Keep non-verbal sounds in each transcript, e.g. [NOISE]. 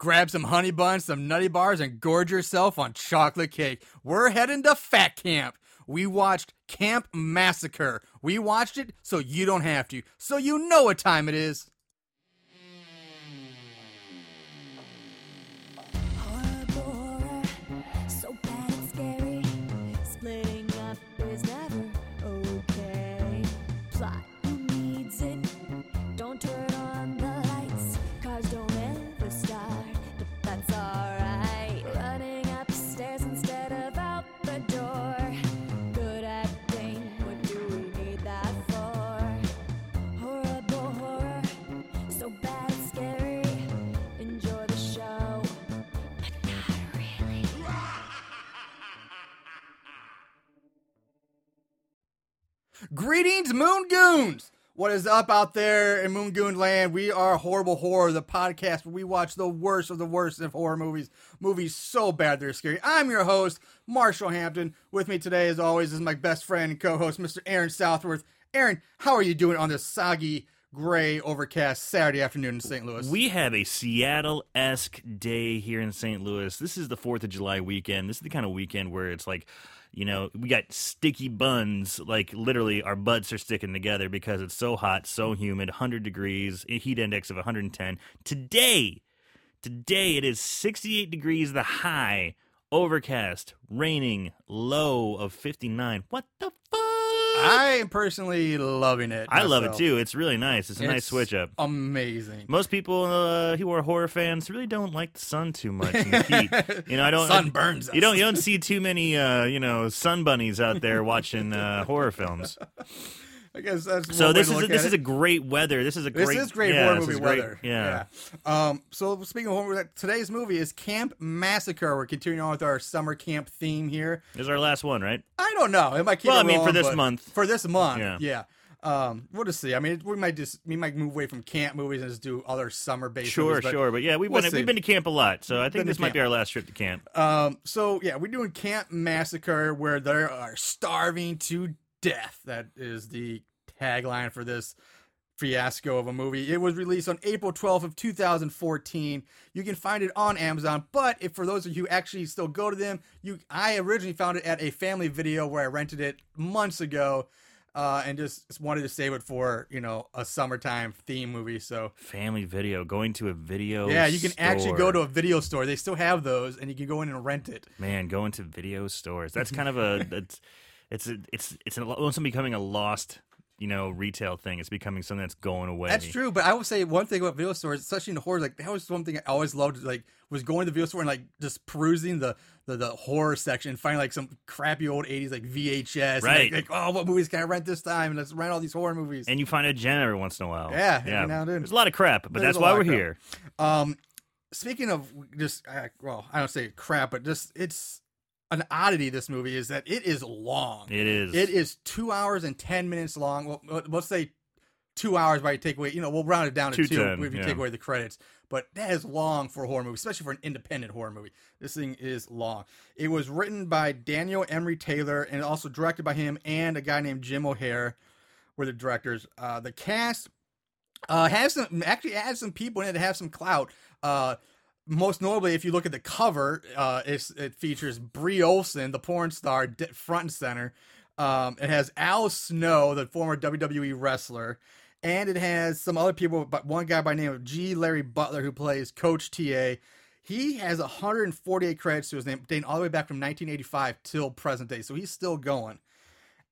grab some honey buns, some nutty bars, and gorge yourself on chocolate cake. We're heading to fat camp. We watched Camp Massacre. We watched it so you don't have to, so you know what time it is. Greetings, Moon Goons! What is up out there in Moon Goon land? We are Horrible Horror, the podcast where we watch the worst of the worst of horror movies. Movies so bad they're scary. I'm your host, Marshall Hampton. With me today, as always, is my best friend and co host, Mr. Aaron Southworth. Aaron, how are you doing on this soggy, gray, overcast Saturday afternoon in St. Louis? We have a Seattle esque day here in St. Louis. This is the 4th of July weekend. This is the kind of weekend where it's like, you know, we got sticky buns, like literally our butts are sticking together because it's so hot, so humid, 100 degrees, heat index of 110. Today, today it is 68 degrees the high, overcast, raining, low of 59. What the fuck? I am personally loving it. I love it myself. too. It's really nice. It's a nice It's switch up. Amazing. Most people uh, who are horror fans really don't like the sun too much and the [LAUGHS] heat. You know, I don't. Sun burns us. You don't. You don't see too many, uh, you know, sun bunnies out there watching uh, horror films. [LAUGHS] I guess that's So this is a, this is a great weather. This is a This great. is great yeah, horror movie great- weather. Yeah. Um. So speaking of horror, today's movie is Camp Massacre. We're continuing on with our summer camp theme here. This is our last one, right? I don't know. It might keep. Well, I mean, for this month. For this month. Yeah. Yeah. Um. We'll just see. I mean, we might just we might move away from camp movies and just do other summer based. Sure, movies, but, sure, but yeah, we've we'll been see. we've been to camp a lot, so I think this might be our last trip to camp. Um. So yeah, we're doing Camp Massacre, where they are starving to death. That is the tagline for this fiasco of a movie. It was released on April 12th of 2014. You can find it on Amazon, but if for those of you who actually still go to them, you I originally found it at a family video where I rented it months ago. Uh, and just wanted to save it for you know a summertime theme movie. So Family video, going to a video. yeah, you can actually go to a video store. They still have those, and you can go in and rent it. Man, going to video stores. That's kind of a [LAUGHS] it's it's a, it's it's an, almost becoming a lost, you know, retail thing. It's becoming something that's going away. That's true, but I will say one thing about video stores, especially in horror, like that was one thing I always loved. Like was going to the video store and like just perusing the the, the horror section, finding like some crappy old eighties like VHS, and, Right. like, like, oh, what movies can I rent this time? And let's rent all these horror movies. And you find a gem every once in a while. Yeah, yeah. now and. There's a lot of crap, but There's that's why we're here. Um, speaking of just uh, well, I don't say crap, but just it's an oddity. This movie is that it is long. It is. It is two hours and ten minutes long. Well, let's say two hours by take away. You know, we'll round it down to two if you yeah. take away the credits. But that is long for a horror movie, especially for an independent horror movie. This thing is long. It was written by Daniel Emery Taylor and also directed by him and a guy named Jim O'Rear were the directors. Uh, the cast uh, has some actually has some people in it that have some clout. Uh, most notably, if you look at the cover, uh, it features Bree Olson, the porn star, front and center. Um, it has Al Snow, the former WWE wrestler, and it has some other people, but one guy by name of G. Larry Butler who plays Coach TA. He has 148 credits to his name, dating all the way back from 1985 till present day, so he's still going.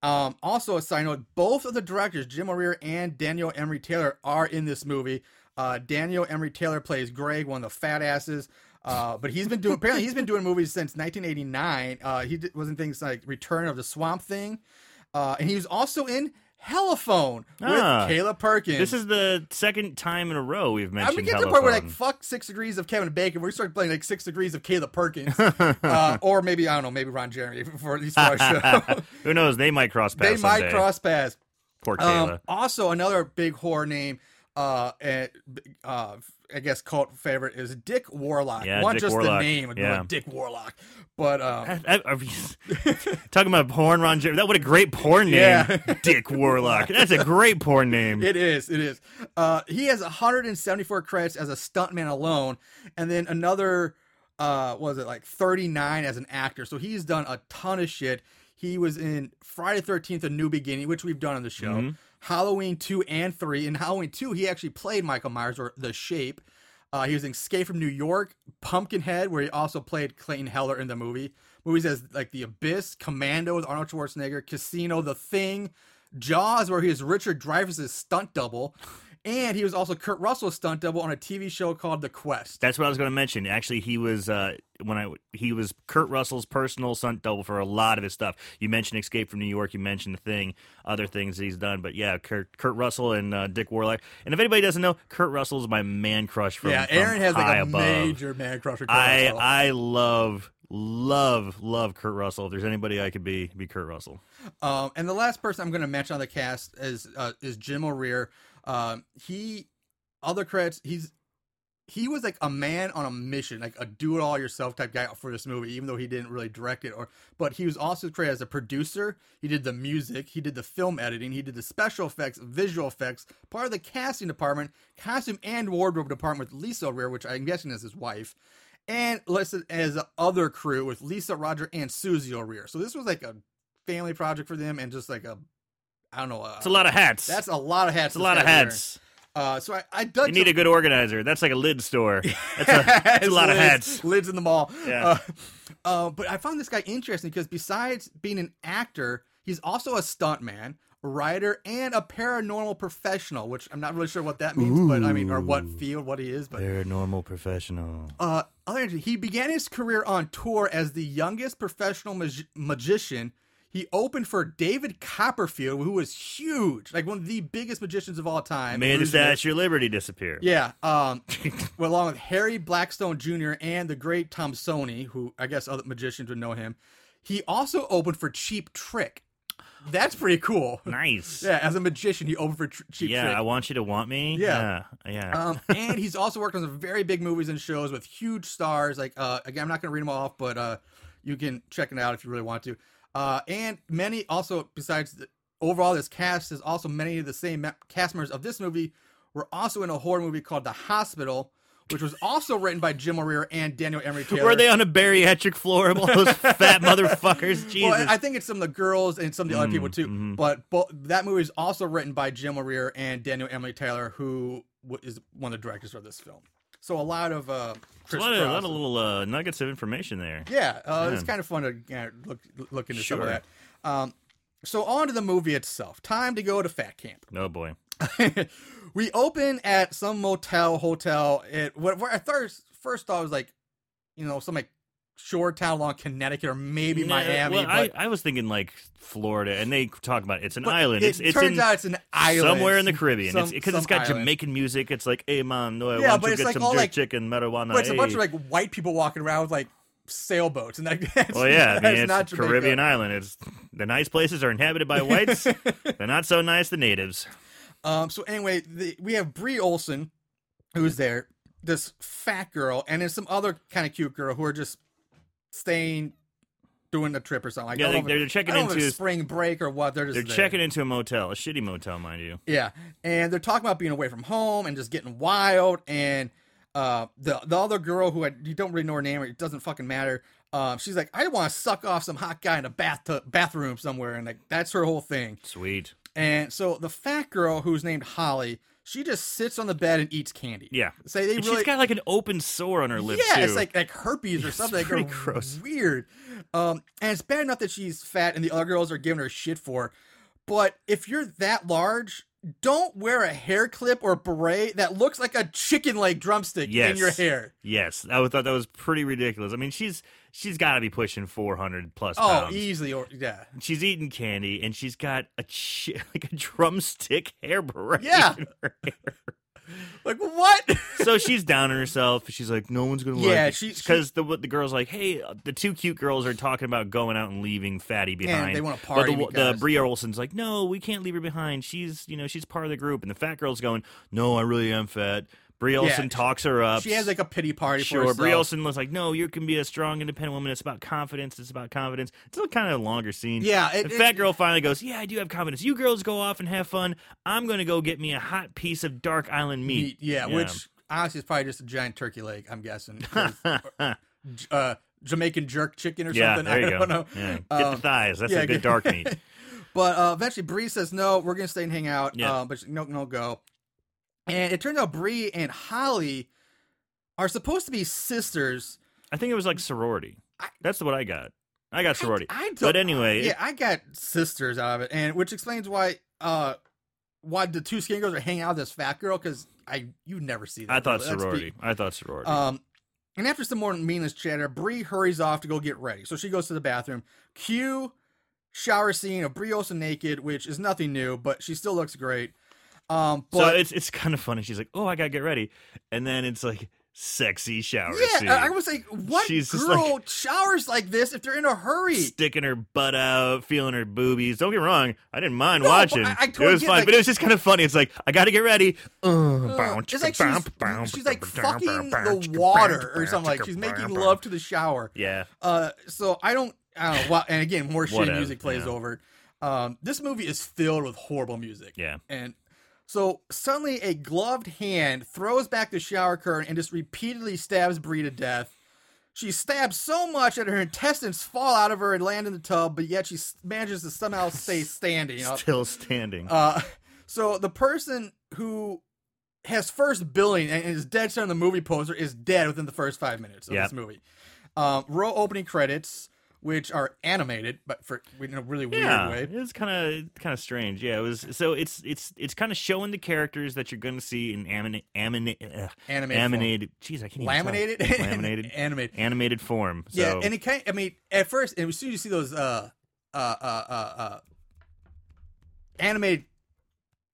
Um, also, a side note: both of the directors, Jim O'Rear and Daniel Emery Taylor, are in this movie. Uh, Daniel Emery Taylor plays Greg, one of the fat asses. Uh, but he's been doing apparently he's been doing movies since 1989. Uh, he did, was in things like Return of the Swamp Thing, uh, and he was also in Telephone with Ah. Kayla Perkins. This is the second time in a row we've mentioned. I'm mentioned. gonna get to the point where like fuck Six Degrees of Kevin Bacon. We start playing like Six Degrees of Kayla Perkins, [LAUGHS] uh, or maybe I don't know, maybe Ron Jeremy for at least for our show. [LAUGHS] Who knows? They might cross paths. they paths. might someday. cross paths. Poor Kayla. Um, also, another big horror name, uh, and, uh, I guess cult favorite is Dick Warlock. Yeah, One Dick just Warlock. the name, Yeah. Dick Warlock. But um, I- I- we- [LAUGHS] talking about porn, Ron Jeremy. That what a great porn [LAUGHS] name, Yeah. Dick Warlock. That's a great porn name. It is. It is. Uh, he has 174 credits as a stuntman alone, and then another, uh, was it like 39 as an actor. So he's done a ton of shit. He was in Friday 13th: A New Beginning, which we've done on the show. Mm-hmm. Halloween 2 and 3. In Halloween 2, he actually played Michael Myers or The Shape. Uh, he was in Escape from New York, Pumpkinhead, where he also played Clayton Heller in the movie. Movies as like The Abyss, Commando with Arnold Schwarzenegger, Casino, The Thing, Jaws, where he was Richard Dreyfuss' stunt double, and he was also Kurt Russell's stunt double on a TV show called The Quest. That's what I was going to mention. Actually, he was uh, when I he was Kurt Russell's personal stunt double for a lot of his stuff. You mentioned Escape from New York. You mentioned the thing, other things he's done. But yeah, Kurt, Kurt Russell and uh, Dick Warlock. And if anybody doesn't know, Kurt Russell is my man crush from yeah, from Aaron has high like a above. major man crush. I Russell. I love love love Kurt Russell. If there's anybody I could be, be Kurt Russell. Um, and the last person I'm going to mention on the cast is uh, is Jim O'Rear. Um, he other credits. He's he was like a man on a mission, like a do it all yourself type guy for this movie, even though he didn't really direct it. Or but he was also credited as a producer. He did the music, he did the film editing, he did the special effects, visual effects, part of the casting department, costume and wardrobe department with Lisa O'Rear, which I'm guessing is his wife. And listed as other crew with Lisa, Roger, and Susie O'Rear. So this was like a family project for them, and just like a, I don't know, uh, It's a lot of hats. That's a lot of hats. It's a lot of hats. Uh, so I, I dug You need a good organizer. That's like a lid store. [LAUGHS] That's a, that's a lot of hats. Lids in the mall. Yeah. Uh, uh, but I found this guy interesting because besides being an actor, he's also a stuntman, a writer, and a paranormal professional. Which I'm not really sure what that means, but I mean, or what field, what he is. But Paranormal professional. uh, other he began his career on tour as the youngest professional mag- magician. He opened for David Copperfield, who was huge, like one of the biggest magicians of all time. Made the. Statue of Liberty disappear. Yeah, um, [LAUGHS] well, along with Harry Blackstone Jr. and the great Tomsoni, who I guess other magicians would know him. He also opened for Cheap Trick. That's pretty cool. Nice. [LAUGHS] Yeah, as a magician, he opened for tr- Cheap Yeah, Trick. I want you to want me. Yeah. Yeah. Yeah. Um, [LAUGHS] and he's also worked on some very big movies and shows with huge stars. Like, uh, again, I'm not going to read them all off, but uh, you can check it out if you really want to. Uh, and many also, besides the, overall, this cast is also many of the same cast members of this movie were also in a horror movie called The Hospital, which was also written by Jim O'Rear and Daniel Emery [LAUGHS] Taylor. Were they on a bariatric floor of all those [LAUGHS] fat motherfuckers? Jesus. Well, I think it's some of the girls and some of the other people too. mhm. But bo- that movie is also written by Jim O'Rear and Daniel Emery Taylor, who is one of the directors of this film. So a lot of uh, a lot of, a lot of little uh, nuggets of information there. Yeah, uh, it's kind of fun to uh, look look into some of that. Um, so on to the movie itself. Time to go to fat camp. Oh boy. [LAUGHS] we open at some motel, hotel. It what, what I first first thought was like, you know, some like shore town along Connecticut or maybe No, Miami. well, but, I, I was thinking like Florida, and they talk about it's an but island. It it's it's turns in out it's an island somewhere in the Caribbean. Some- it's because it's got island. Jamaican music. It's like, hey man, no, I Yeah, want but to it's get like some all, jerk like- chicken, marijuana. But it's a bunch of like white people walking around with like sailboats, and that, [LAUGHS] Well, yeah, I mean, it's not Jamaica. Caribbean island. It's the nice places are inhabited by whites. [LAUGHS] They're not so nice, the natives. Um. So anyway, the, we have Bree Olson, who's there, this fat girl, and then some other kind of cute girl who are just staying, doing a trip or something. Like, Yeah, they- if they're checking into- spring break or what. They're just They're there. checking into a motel, a shitty motel, mind you. Yeah, and they're talking about being away from home and just getting wild. And uh, the the other girl who I, you don't really know her name, it doesn't fucking matter. Um, she's like, I want to suck off some hot guy in a bath bathroom somewhere, and like that's her whole thing. Sweet. And so the fat girl who's named Holly, she just sits on the bed and eats candy. Yeah. Say they And really she's got like an open sore on her lips yeah, too. it's like like herpes or It's something. Like, pretty they're gross. Weird. Um, and it's bad enough that she's fat and the other girls are giving her shit for. But if you're that large, don't wear a hair clip or beret that looks like a chicken leg drumstick yes. in your hair. Yes, I thought that was pretty ridiculous. I mean, she's she's got to be pushing four hundred plus Oh, pounds. easily or yeah. She's eating candy, and she's got a chi- [LAUGHS] like a drumstick hair beret. Yeah. In her hair. Like what? [LAUGHS] so she's down on herself. She's like, no one's gonna Yeah, like she- because the the girl's like, hey, the two cute girls are talking about going out and leaving Fatty behind. they wanna But party the, the because- Bree Olson's like, no, we can't leave her behind. She's you know she's part of the group, and the fat girl's going, no, I really am fat. Bree Olson Yeah, talks her up. She has like a pity party for Sure, herself. Bree Olson was like, "No, you can be a strong, independent woman. It's about confidence. It's about confidence." It's a kind of longer scene. Yeah, it- the it- fat girl finally goes, "Yeah, I do have confidence. You girls go off and have fun. I'm going to go get me a hot piece of Dark Island meat." meat. Yeah, which honestly is probably just a giant turkey leg. I'm guessing. [LAUGHS] uh, Jamaican jerk chicken or yeah, something. there you I go. don't know. Yeah, get Um, the thighs. That's yeah, a good dark meat. [LAUGHS] But uh, eventually, Bree says, "No, we're gonna stay and hang out." Yeah. Uh, but she- no, no go. And it turns out Bree and Holly are supposed to be sisters. I think it was like sorority. I- That's what I got. I got sorority. I don't, but anyway, yeah, I got sisters out of it, and which explains why uh why the two skin girls are hanging out with this fat girl because I you never see that. I thought really. Let's be- sorority. I thought sorority. Um, and after some more meaningless chatter, Bree hurries off to go get ready. So she goes to the bathroom. Cue shower scene of Bree Olson naked, which is nothing new, but she still looks great. Um, so but it's it's kind of funny. She's like, "Oh, I gotta get ready," and then it's like sexy shower yeah, scene. I was like, what She's girl showers like this if they're in a hurry? sticking her butt out, feeling her boobies. Don't get me wrong, I didn't mind No, watching. I- I it totally was get, fun, like- but it was just kind of funny. It's like I got to get ready. Uh, bounce, it's like bounce, she's, she's like fucking the water or something like she's making love to the shower. Yeah, Uh, so I don't, I don't know. Well, and again, more shitty music plays yeah. over. Um, this movie is filled with horrible music. yeah. And so suddenly a gloved hand throws back the shower curtain and just repeatedly stabs Bree to death. She stabs so much that her intestines fall out of her and land in the tub, but yet she manages to somehow stay [LAUGHS] standing. Still standing. Uh, so the person who has first billing and is dead center on the movie poster is dead within the first five minutes of Yep. this movie. Um, row opening credits, which are animated, but for in a really yeah, weird way. it's kind of kind of strange. Yeah, it was. So it's it's it's kind of showing the characters that you're going to see in animated animated uh, Animated, animated. Jeez, I can't even laminated, [LAUGHS] laminated, animated. animated form. So, Yeah, and it kind. I mean, at first, and as soon as you see those uh, uh, uh, uh, uh, animated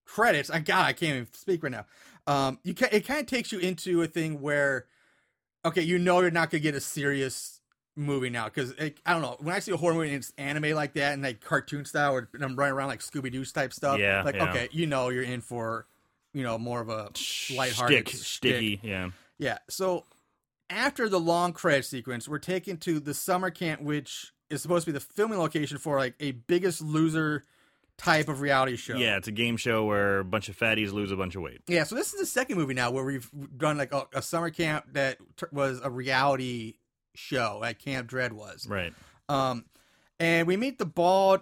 credits, I God, I can't even speak right now. Um, you can it kind of takes you into a thing where, okay, you know you're not gonna get a serious movie now because I don't know when I see a horror movie and it's anime like that and like cartoon style or I'm running around like Scooby Doo type stuff. Yeah, like yeah. okay, you know you're in for, you know, more of a lighthearted Stick, sticky. Yeah. Yeah. So after the long credit sequence, we're taken to the summer camp, which is supposed to be the filming location for like a Biggest Loser type of reality show. Yeah, it's a game show where a bunch of fatties lose a bunch of weight. Yeah. So this is the second movie now where we've done like a, a summer camp that t- was a reality show, at Camp Dread was. Right. Um, and we meet the bald.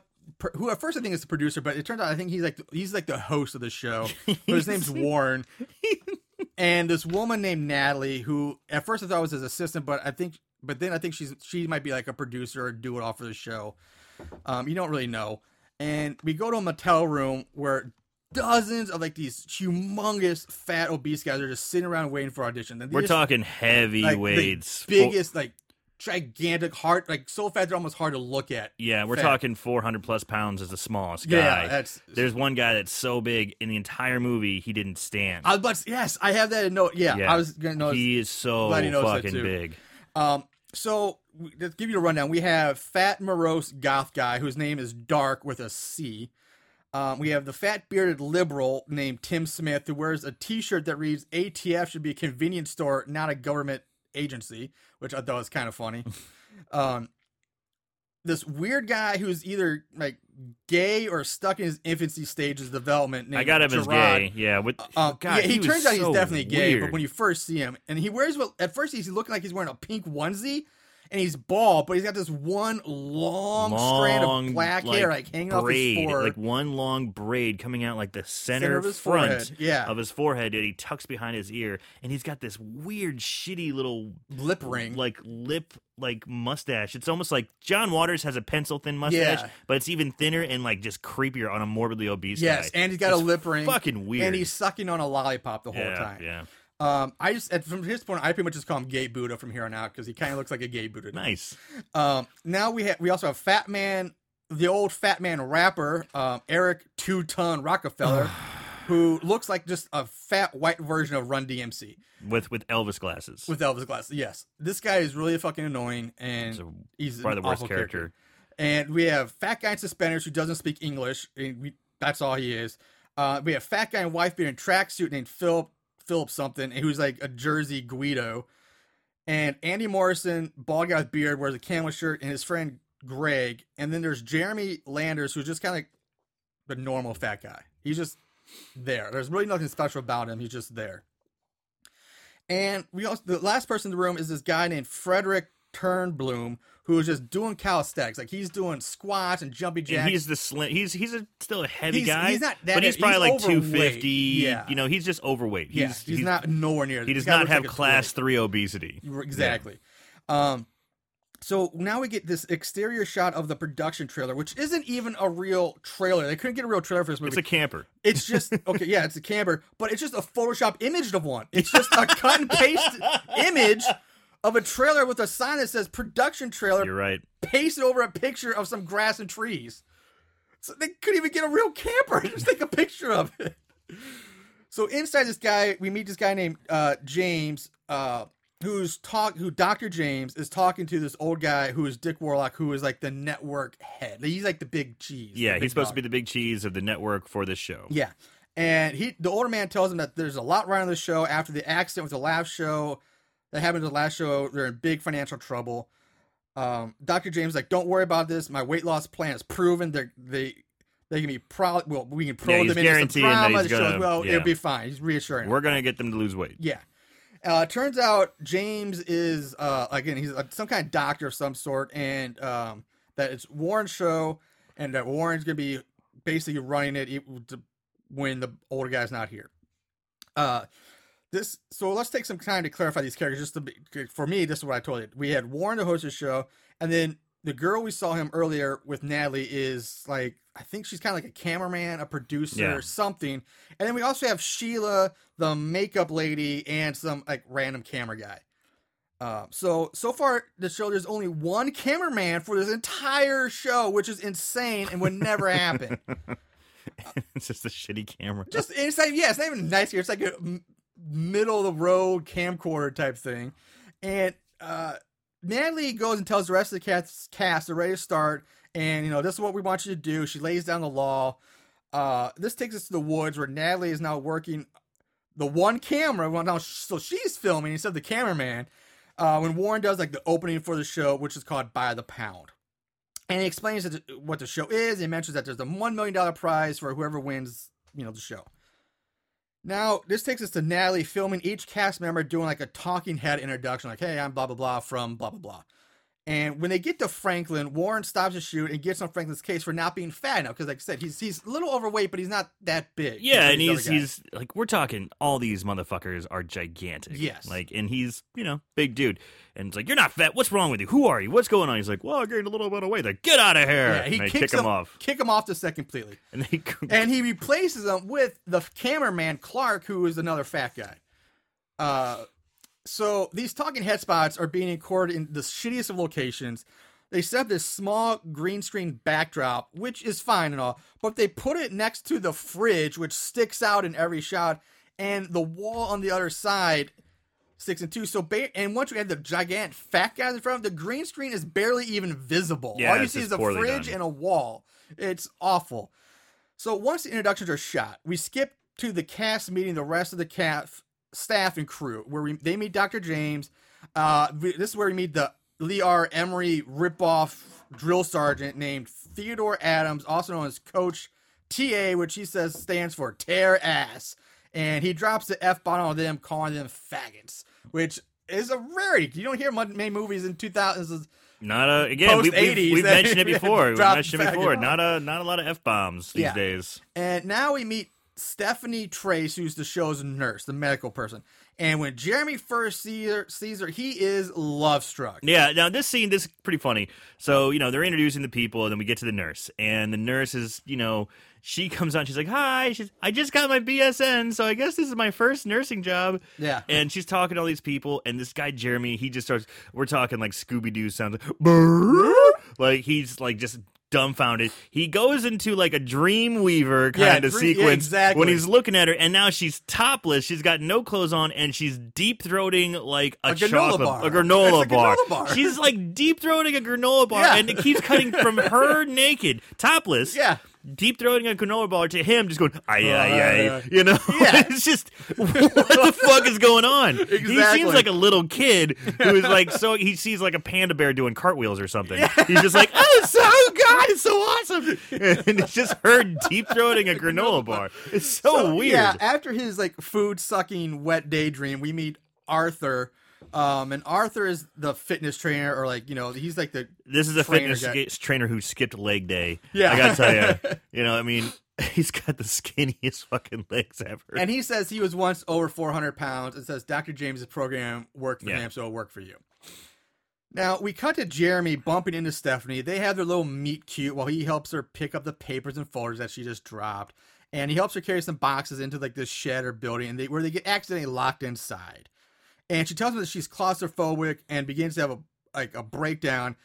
Who at first I think is the producer, but it turns out I think he's like he's like the host of the show. But his name's [LAUGHS] Warren, and this woman named Natalie, who at first I thought was his assistant, but I think, but then I think she's she might be like a producer or do it all for the show. Um, you don't really know. And we go to a motel room where dozens of like these humongous fat obese guys are just sitting around waiting for audition. And We're just- talking like, the heavyweights. biggest like gigantic heart like so fat they're almost hard to look at. yeah, we're fat. talking 400 plus pounds as the smallest guy. Yeah, that's There's one guy that's so big in the entire movie he didn't stand. I was yes, I have that in note. Yeah, Yeah. I was gonna notice. he is so glad you noticed that fucking big. Um, so let's give you a rundown. We have fat morose goth guy whose name is Dark with a C. Um, we have the fat bearded liberal named Tim Smith who wears a T-shirt that reads "ATF should be a convenience store, not a government agency," which I thought was kind of funny. [LAUGHS] um, this weird guy who's either like gay or stuck in his infancy stages of development. I got him as gay. Yeah, with Um, God, yeah, he, was turns out he's so definitely gay, weird. but when you first see him, and he wears what at first he's looking like he's wearing a pink onesie, and he's bald, but he's got this one long, strand of Long, black hair like hanging braid, off his forehead. like one long braid coming out like the center, Center of his front forehead, yeah. of his forehead that he tucks behind his ear, and he's got this weird, shitty little lip ring. like lip like mustache. It's almost like John Waters has a pencil thin mustache, Yeah. but it's even thinner and like just creepier on a morbidly obese yes, guy. and he's got It's a lip ring. fucking weird. And he's sucking on a lollipop the whole yeah, time. Yeah, Um, I just at, from his point, I pretty much just call him Gay Buddha from here on out because he kind of looks like a gay Buddha. nice. Um, now we have we also have Fat Man, the old Fat Man rapper, um, Eric Two Ton Rockefeller, [SIGHS] who looks like just a fat white version of Run DMC With with Elvis glasses. with Elvis glasses. Yes, this guy is really fucking annoying, and He's a- he's probably an the worst awful character. And we have Fat Guy in suspenders who doesn't speak English, and we, that's all he is. Uh, we have Fat Guy and wife beating tracksuit named Phil Philip something, who's like a Jersey Guido, and Andy Morrison, bald guy with beard, wears a camel shirt, and his friend Greg, and then there's Jeremy Landers, who's just kind of the normal fat guy. He's just there. There's really nothing special about him. He's just there. And we also the last person in the room is this guy named Frederick Turnbloom, who is just doing calisthenics. Like he's doing squats and jumpy jacks. And he's the slim. He's he's a, still a heavy He's- guy. he's not that but he's probably He's like two fifty. Yeah. You know, he's just overweight. He's, yeah, he's, not nowhere near. He does not have like class three obesity. Exactly. Um, so now we get this exterior shot of the production trailer, which isn't even a real trailer. They couldn't get a real trailer for this movie. It's a camper. It's just [LAUGHS] okay, yeah, it's a camper, but it's just a Photoshop image of one. It's just a cut and paste [LAUGHS] image of a trailer with a sign that says production trailer You're right. pasted over a picture of some grass and trees. So they couldn't even get a real camper. Just [LAUGHS] take a picture of it. So inside this guy, we meet this guy named uh, James, uh, who's talk who Dr. James is talking to this old guy who is Dick Warlock, who is like the network head. He's like the big cheese. Yeah, big he's supposed dog. to be the big cheese of the network for this show. Yeah. And he the older man tells him that there's a lot right on the show after the accident with the last show that happened to the last show. They're in big financial trouble. Um, Dr. James is like, don't worry about this. My weight loss plan is proven. They're, they they can be proud. Well, we can probe he's them into some guaranteeing that he's The show as gonna- well. yeah. It'll be fine. He's reassuring. We're gonna get them to lose weight. Yeah. Uh, turns out James is uh, again he's uh some kind of doctor of some sort, and um, that it's Warren's show, and that Warren's gonna be basically running it when the older guy's not here. Uh, this so let's take some time to clarify these characters. Just to be, for me, this is what I told you. We had Warren to host the show, and then the girl we saw him earlier with Natalie is like I think she's kind of like a cameraman, a producer, Yeah. something. And then we also have Sheila, the makeup lady, and some like random camera guy. Uh, so so far the show there's only one cameraman for this entire show, which is insane and would never happen. [LAUGHS] it's just a shitty camera. Just it's like yeah, it's not even nice here. It's like a middle of the road camcorder type thing, and uh, Natalie goes and tells the rest of the cast cast they're ready to start, and you know this is what we want you to do. She lays down the law. Uh, this takes us to the woods where Natalie is now working the one camera. Well, now so she's filming instead of the cameraman. Uh, when Warren does like the opening for the show, which is called By the Pound. And he explains what the show is. He mentions that there's a one million dollar prize for whoever wins, you know, the show. Now, this takes us to Natalie filming each cast member doing like a talking head introduction, like, "Hey, I'm blah blah blah from blah blah blah." And when they get to Franklin, Warren stops the shoot and gets on Franklin's case for not being fat enough. Because, like I said, he's he's a little overweight, but he's not that big. Yeah, and he's he's like we're talking all these motherfuckers are gigantic. Yes. Like and he's, you know, big dude. And it's like, You're not fat, what's wrong with you? Who are you? What's going on? He's like, Well, I gained a little bit of weight. Like, get out of here. yeah, he and kicks kick him, off. kick him off the set completely. And they [LAUGHS] and he replaces him with the cameraman Clark, who is another fat guy. Uh, so these talking head spots are being recorded in the shittiest of locations. They set up this small green screen backdrop, which is fine and all, but they put it next to the fridge, which sticks out in every shot, and the wall on the other side sticks in two. So, ba- and once you have the gigantic fat guys in front, of the green screen is barely even visible. Yeah, all you see is a fridge done. and a wall. It's awful. So once the introductions are shot, we skip to the cast meeting the rest of the cast staff and crew, where we they meet Dr. James. Uh, we- this is where we meet the Lee R. Ermey ripoff drill sergeant named Theodore Adams, also known as Coach TA, which he says stands for tear ass. And he drops the F bomb on them, calling them faggots, which is a rarity. You don't hear many movies in 2000s. not a again, We, we've we've mentioned it [LAUGHS] before. We've mentioned it before. Not a not a lot of F bombs these Yeah. days. And now we meet Stephanie Trace, who's the show's nurse, the medical person. And when Jeremy first sees her, sees her he is love struck. Yeah, now this scene, this is pretty funny. So, you know, they're introducing the people, and then we get to the nurse. And the nurse is, you know, she comes on, she's like, Hi, she's, I just got my BSN, so I guess this is my first nursing job. Yeah. And she's talking to all these people, and this guy, Jeremy, he just starts, we're talking like Scooby Doo sounds like, like he's like just dumbfounded. He goes into like a dream weaver Yeah, kind of dream- yeah, sequence exactly. when he's looking at her, and now she's topless. She's got no clothes on, and she's deep throating like a, A granola bar. a granola a bar. granola bar. She's like deep throating a granola bar, Yeah. and it keeps cutting from her [LAUGHS] naked, topless. Yeah. Deep throating a granola bar to him, just going, ay, Oh, ay, yeah, ay. yeah. You know? [LAUGHS] Yeah. it's just, what the fuck is going on? He seems like a little kid who is like, so he sees like a panda bear doing cartwheels or something. He's just like, oh, so, God, it's so awesome. [LAUGHS] And it's just her deep throating a granola bar. It's so, weird. Yeah, after his like food sucking wet daydream, we meet Arthur. Um, and Arthur is the fitness trainer, or like you know, he's like the This is a trainer fitness guy. trainer who skipped leg day. Yeah. I gotta tell you, [LAUGHS] you know, I mean, [LAUGHS] he's got the skinniest fucking legs ever. And he says he was once over 400 pounds and says Dr. James's program worked for Yeah. him, so it'll work for you. Now, we cut to Jeremy bumping into Stephanie. They have their little meet cute while he helps her pick up the papers and folders that she just dropped. And he helps her carry some boxes into like this shed or building and they, where they get accidentally locked inside. And she tells him that she's claustrophobic and begins to have a like a breakdown.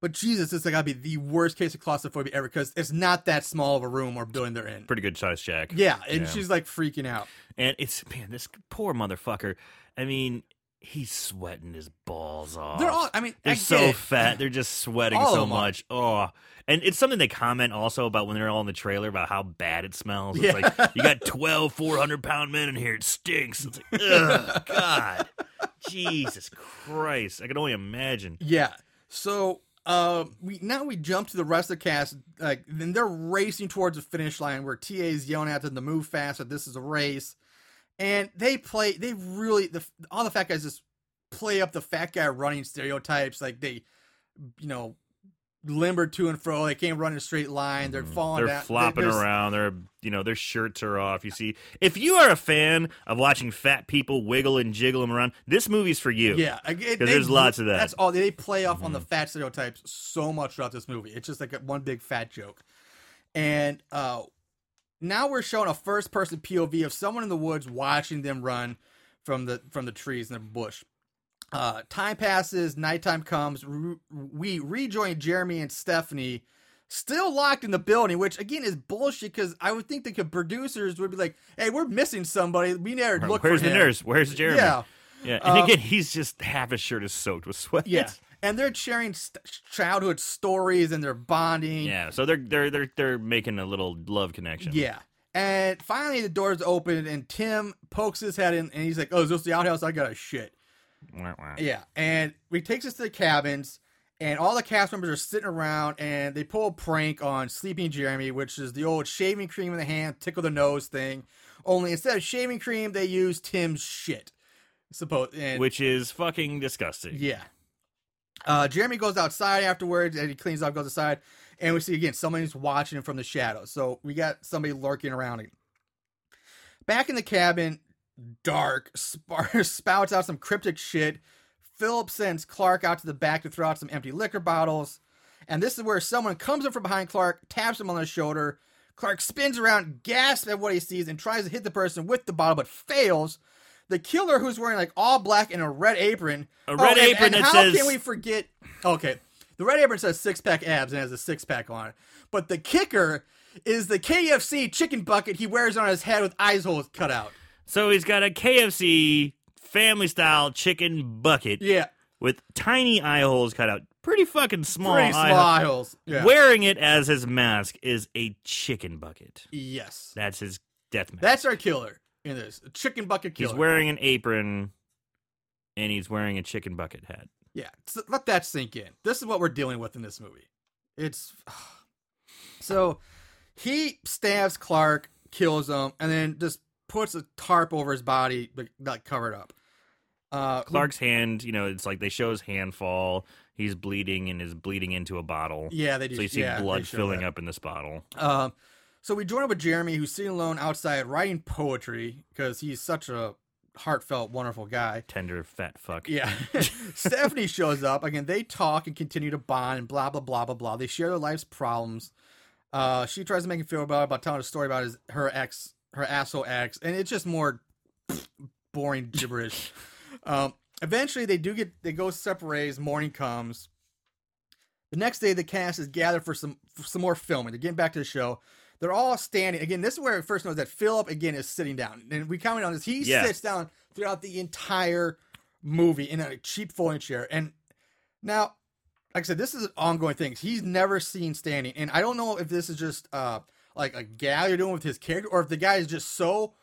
But Jesus, this has got to be the worst case of claustrophobia ever because it's not that small of a room or building they're in. Pretty good size shack. Yeah, and Yeah. she's like freaking out. And it's man, this poor motherfucker. I mean, he's sweating his balls off. They're all. I mean, They're I so it. fat. They're just sweating All so much. Oh, and it's something they comment also about when they're all in the trailer about how bad it smells. It's Yeah. like you got 12 400 pound men in here. It stinks. It's like, ugh, [LAUGHS] God, Jesus Christ. I can only imagine. Yeah. So, uh, we now we jump to the rest of the cast. Like, then they're racing towards the finish line where TA is yelling at them to move faster. This is a race, and they play. They really the all the fat guys just play up the fat guy running stereotypes. Like they, you know. Limber to and fro, they can't run in a straight line. They're falling Mm-hmm. They're down. flopping there's- around. They're you know their shirts are off. You see, if you are a fan of watching fat people wiggle and jiggle them around, this movie's for you. Yeah, because there's lots of that. Mm-hmm. That's all they play off on the fat stereotypes so much throughout this movie. It's just like one big fat joke. And uh, now we're showing a first-person POV of someone in the woods watching them run from the from the trees in the bush. Uh, time passes, nighttime comes. Re- we rejoin Jeremy and Stephanie, still locked in the building, which again is bullshit. Because I would think the producers would be like, "Hey, we're missing somebody. We never look Where's for him." Where's the him." nurse? Where's Jeremy? Yeah. Yeah, and Uh, again, he's just half his shirt is soaked with sweat. Yeah, and they're sharing st- childhood stories and they're bonding. yeah. So they're they're they're they're making a little love connection. Yeah. And finally, the doors open and Tim pokes his head in and he's like, "Oh, is this the outhouse? I got a shit." Wah, wah. Yeah, and he takes us to the cabins, and all the cast members are sitting around, and they pull a prank on Sleeping Jeremy, which is the old shaving cream in the hand, tickle the nose thing. Only instead of shaving cream, they use Tim's shit. Suppose and which is fucking disgusting. Yeah. Uh, Jeremy goes outside afterwards and he cleans up, goes outside, and we see again somebody's watching him from the shadows. So we got somebody lurking around him. Back in the cabin, dark, [LAUGHS] Spar- spouts out some cryptic shit. Philip sends Clark out to the back to throw out some empty liquor bottles. And this is where someone comes up from behind Clark, taps him on the shoulder. Clark spins around, gasps at what he sees, and tries to hit the person with the bottle, but fails. The killer, who's wearing like all black and a red apron, A oh, red and- apron and that how says- can we forget? Okay, the red apron says six pack abs and has a six pack on it, but the kicker is the KFC chicken bucket he wears on his head with eyes holes cut out. So he's got a KFC family style chicken bucket Yeah, with tiny eye holes cut out. Pretty fucking small. pretty eye small eye holes. Yeah. Wearing it as his mask is a chicken bucket. yes, That's his death mask. that's our killer in this a chicken bucket killer. he's wearing an apron and he's wearing a chicken bucket hat. Yeah, so let that sink in. This is what we're dealing with in this movie. It's [SIGHS] so he stabs Clark, kills him, and then just puts a tarp over his body, but not covered up. Uh, Clark's hand, you know, it's like they show his hand fall. He's bleeding and is bleeding into a bottle. yeah, they do. So you see yeah, blood filling that. up in this bottle. Um, so we join up with Jeremy, who's sitting alone outside writing poetry because he's such a heartfelt, wonderful guy. Tender fat fuck. Yeah. [LAUGHS] [LAUGHS] Stephanie shows up. Again, they talk and continue to bond and blah, blah, blah, blah, blah. They share their life's problems. Uh, she tries to make him feel better by telling a story about his her ex, her asshole ex, and it's just more [LAUGHS] boring gibberish. um, eventually, they do get they go separate ways. Morning comes. The next day, the cast is gathered for some for some more filming. They're getting back to the show. They're all standing. Again, this is where it first knows that Philip again is sitting down, and we comment on this. He Yeah. sits down throughout the entire movie in a cheap folding chair. And now, like I said, this is an ongoing thing. He's never seen standing, and I don't know if this is just uh like a gal you're doing with his character, or if the guy is just so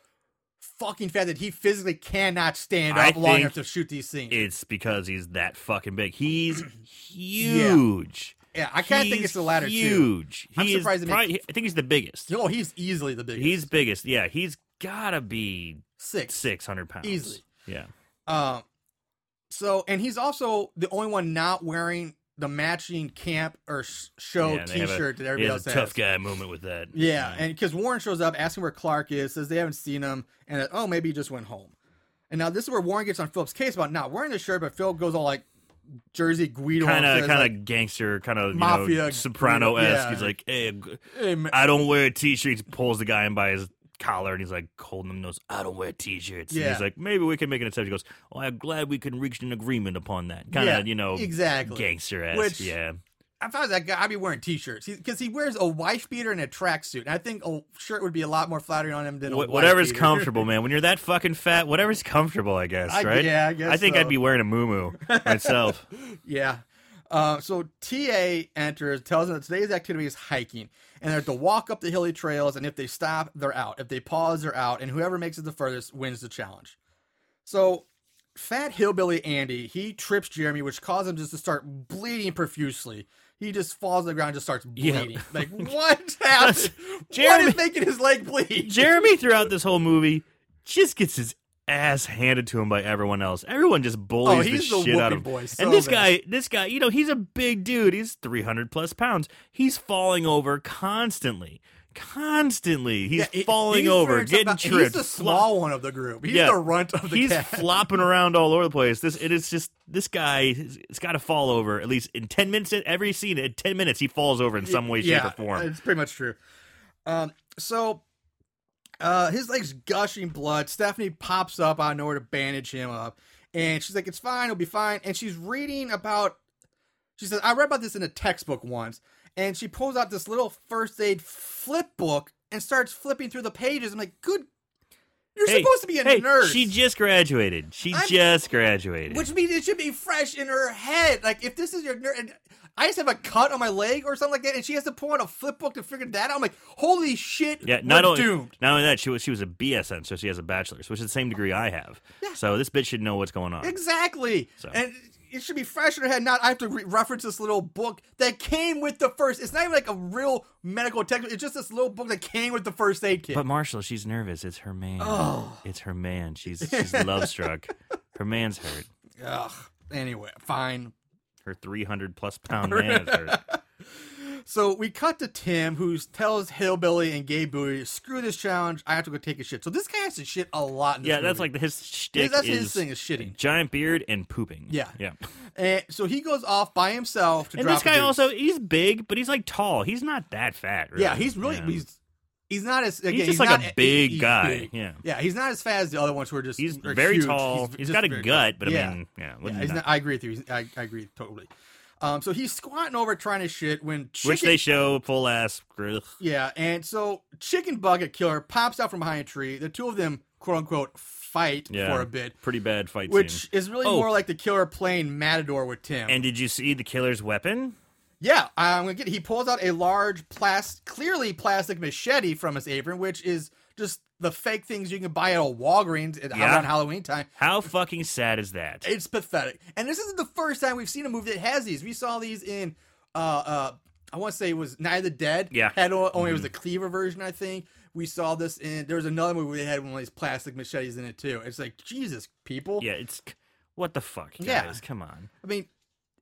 fucking fat that he physically cannot stand I up long enough to shoot these scenes. It's because he's that fucking big. He's [CLEARS THROAT] huge. Yeah, I kind of think it's the latter huge. I'm He surprised probably- I think he's the biggest. No, he's easily the biggest. He's biggest. Yeah, he's gotta be six. six hundred pounds Easily. Yeah. Um, so and he's also the only one not wearing the matching camp or show Yeah, have a- T-shirt that everybody has else a has. tough guy moment with that. Yeah, and because Warren shows up asking where Clark is, says they haven't seen him, and that, oh maybe he just went home. And now this is where Warren gets on Philip's case about not wearing the shirt, but Phil goes all like Jersey Guido, kind of kind like, of gangster, kind of Mafia, know, soprano esque. yeah. He's like, hey, "Hey, I don't wear t-shirts. Pulls the guy in by his collar and he's like holding him nose. I don't wear t-shirts. And Yeah. he's like, maybe we can make an exception. He goes, well, I'm glad we can reach an agreement upon that. Kind of, Yeah, you know, exactly. gangster esque. Yeah. If I was that guy, I'd be wearing t-shirts because he, wears a wife beater and a tracksuit. And I think a shirt would be a lot more flattering on him than a Wh- whatever's comfortable, [LAUGHS] man. When you're that fucking fat, whatever's comfortable, I guess, I- right? yeah, I guess I think so. I'd be wearing a moo myself. [LAUGHS] Yeah. Uh, so TA enters, tells them that today's activity is hiking, and they're to walk up the hilly trails. And if they stop, they're out. If they pause, they're out. And whoever makes it the furthest wins the challenge. So, fat hillbilly Andy he trips Jeremy, which causes him just to start bleeding profusely. He just falls on the ground, and just starts Yeah. bleeding. [LAUGHS] Like what happened? what Jeremy- is making his leg bleed? Jeremy, throughout this whole movie, just gets his ass handed to him by everyone else. Everyone just bullies Oh, he's the shit out of him. boy so and this bad. guy, this guy, you know, he's a big dude. He's 300 plus pounds. He's falling over constantly. Constantly. He's Yeah, falling he's over, getting He's tripped. the flo- small one of the group. He's Yeah. the runt of the He's flopping around all over the place. This it is just this guy has got to fall over at least in ten minutes. Every scene, in ten minutes, he falls over in some way, shape, or form. It's pretty much true. Um, so uh, his leg's gushing blood. Stephanie pops up out of nowhere to bandage him up, and she's like, "It's fine, it'll be fine." And she's reading about. She says, "I read about this in a textbook once," and she pulls out this little first aid flip book and starts flipping through the pages. I'm like, "Good." You're Hey, supposed to be a hey, nurse. She just graduated. She I'm- just graduated. Which means it should be fresh in her head. Like if this is your nerd, I just have a cut on my leg or something like that, and she has to pull out a flip book to figure that out. I'm like, holy shit! Yeah, not only doomed. not only that, she was she was a BSN, so she has a bachelor's, which is the same degree I have. Yeah. So this bitch should know what's going on. Exactly. So. And it should be fresh in her head. Not I have to re- reference this little book that came with the first. It's not even like a real medical textbook. It's just this little book that came with the first aid kit. But Marshall, she's nervous. It's her man. Oh. It's her man. She's [LAUGHS] she's love struck. Her man's hurt. Ugh. Anyway, fine. Her three hundred plus [LAUGHS] pound man is hurt. [LAUGHS] So we cut to Tim, who tells Hillbilly and Gay Booty, "Screw this challenge. I have to go take a shit." So this guy has to shit a lot. In this Yeah, that's movie. like his shtick. that's is his thing is shitting. Giant beard and pooping. Yeah. yeah. And so he goes off by himself to And this guy also he's big, but he's like tall. He's not that fat. Really. yeah, he's really Yeah. he's he's not as again, he's just like not- a big he's guy, big. yeah. yeah, he's not as fat as the other ones who are just He's very huge. tall. He's he's got a gut, tall. but I yeah. mean, yeah, Yeah, he's not, I agree with you. I, I agree totally. Um, so he's squatting over trying to shit when chicken, which they show full ass. yeah, and so chicken bucket killer pops out from behind a tree. The two of them, quote unquote, fight Yeah, for a bit, Pretty bad fight which scene. is really Oh. more like the killer playing Matador with Tim. And did you see the killer's weapon? Yeah, I'm gonna get. He pulls out a large plastic, clearly plastic machete from his apron, which is just the fake things you can buy at a Walgreens at, Yeah. around Halloween time. How fucking sad is that? It's pathetic, and this isn't the first time we've seen a movie that has these. We saw these in, uh, uh, I want to say it was Night of the Dead. Yeah. had only it was the cleaver version, I think. We saw this in. There was another movie where they had one of these plastic machetes in it too. It's like Jesus, people. yeah, it's what the fuck, guys? Yeah. Come on. I mean,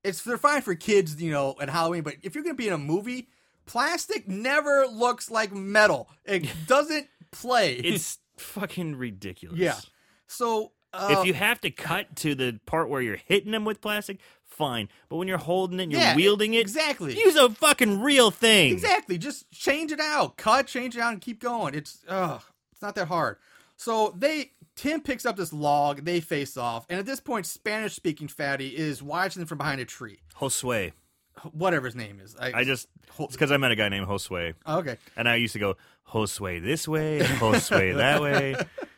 it's they're fine for kids, you know, at Halloween, but if you're gonna be in a movie, plastic never looks like metal. It [LAUGHS] doesn't play. [LAUGHS] It's fucking ridiculous. yeah. So uh, If you have to cut to the part where you're hitting them with plastic, fine. But when you're holding it, and you're Yeah, wielding it, exactly. Use a fucking real thing. exactly, just change it out, cut, change it out, and keep going. It's uh, it's not that hard. So they Tim picks up this log, they face off, and at this point, Spanish speaking fatty is watching them from behind a tree, Josue. Whatever his name is. I just it's because I met a guy named Josue, okay. and I used to go Josue this way, Josue [LAUGHS] that way.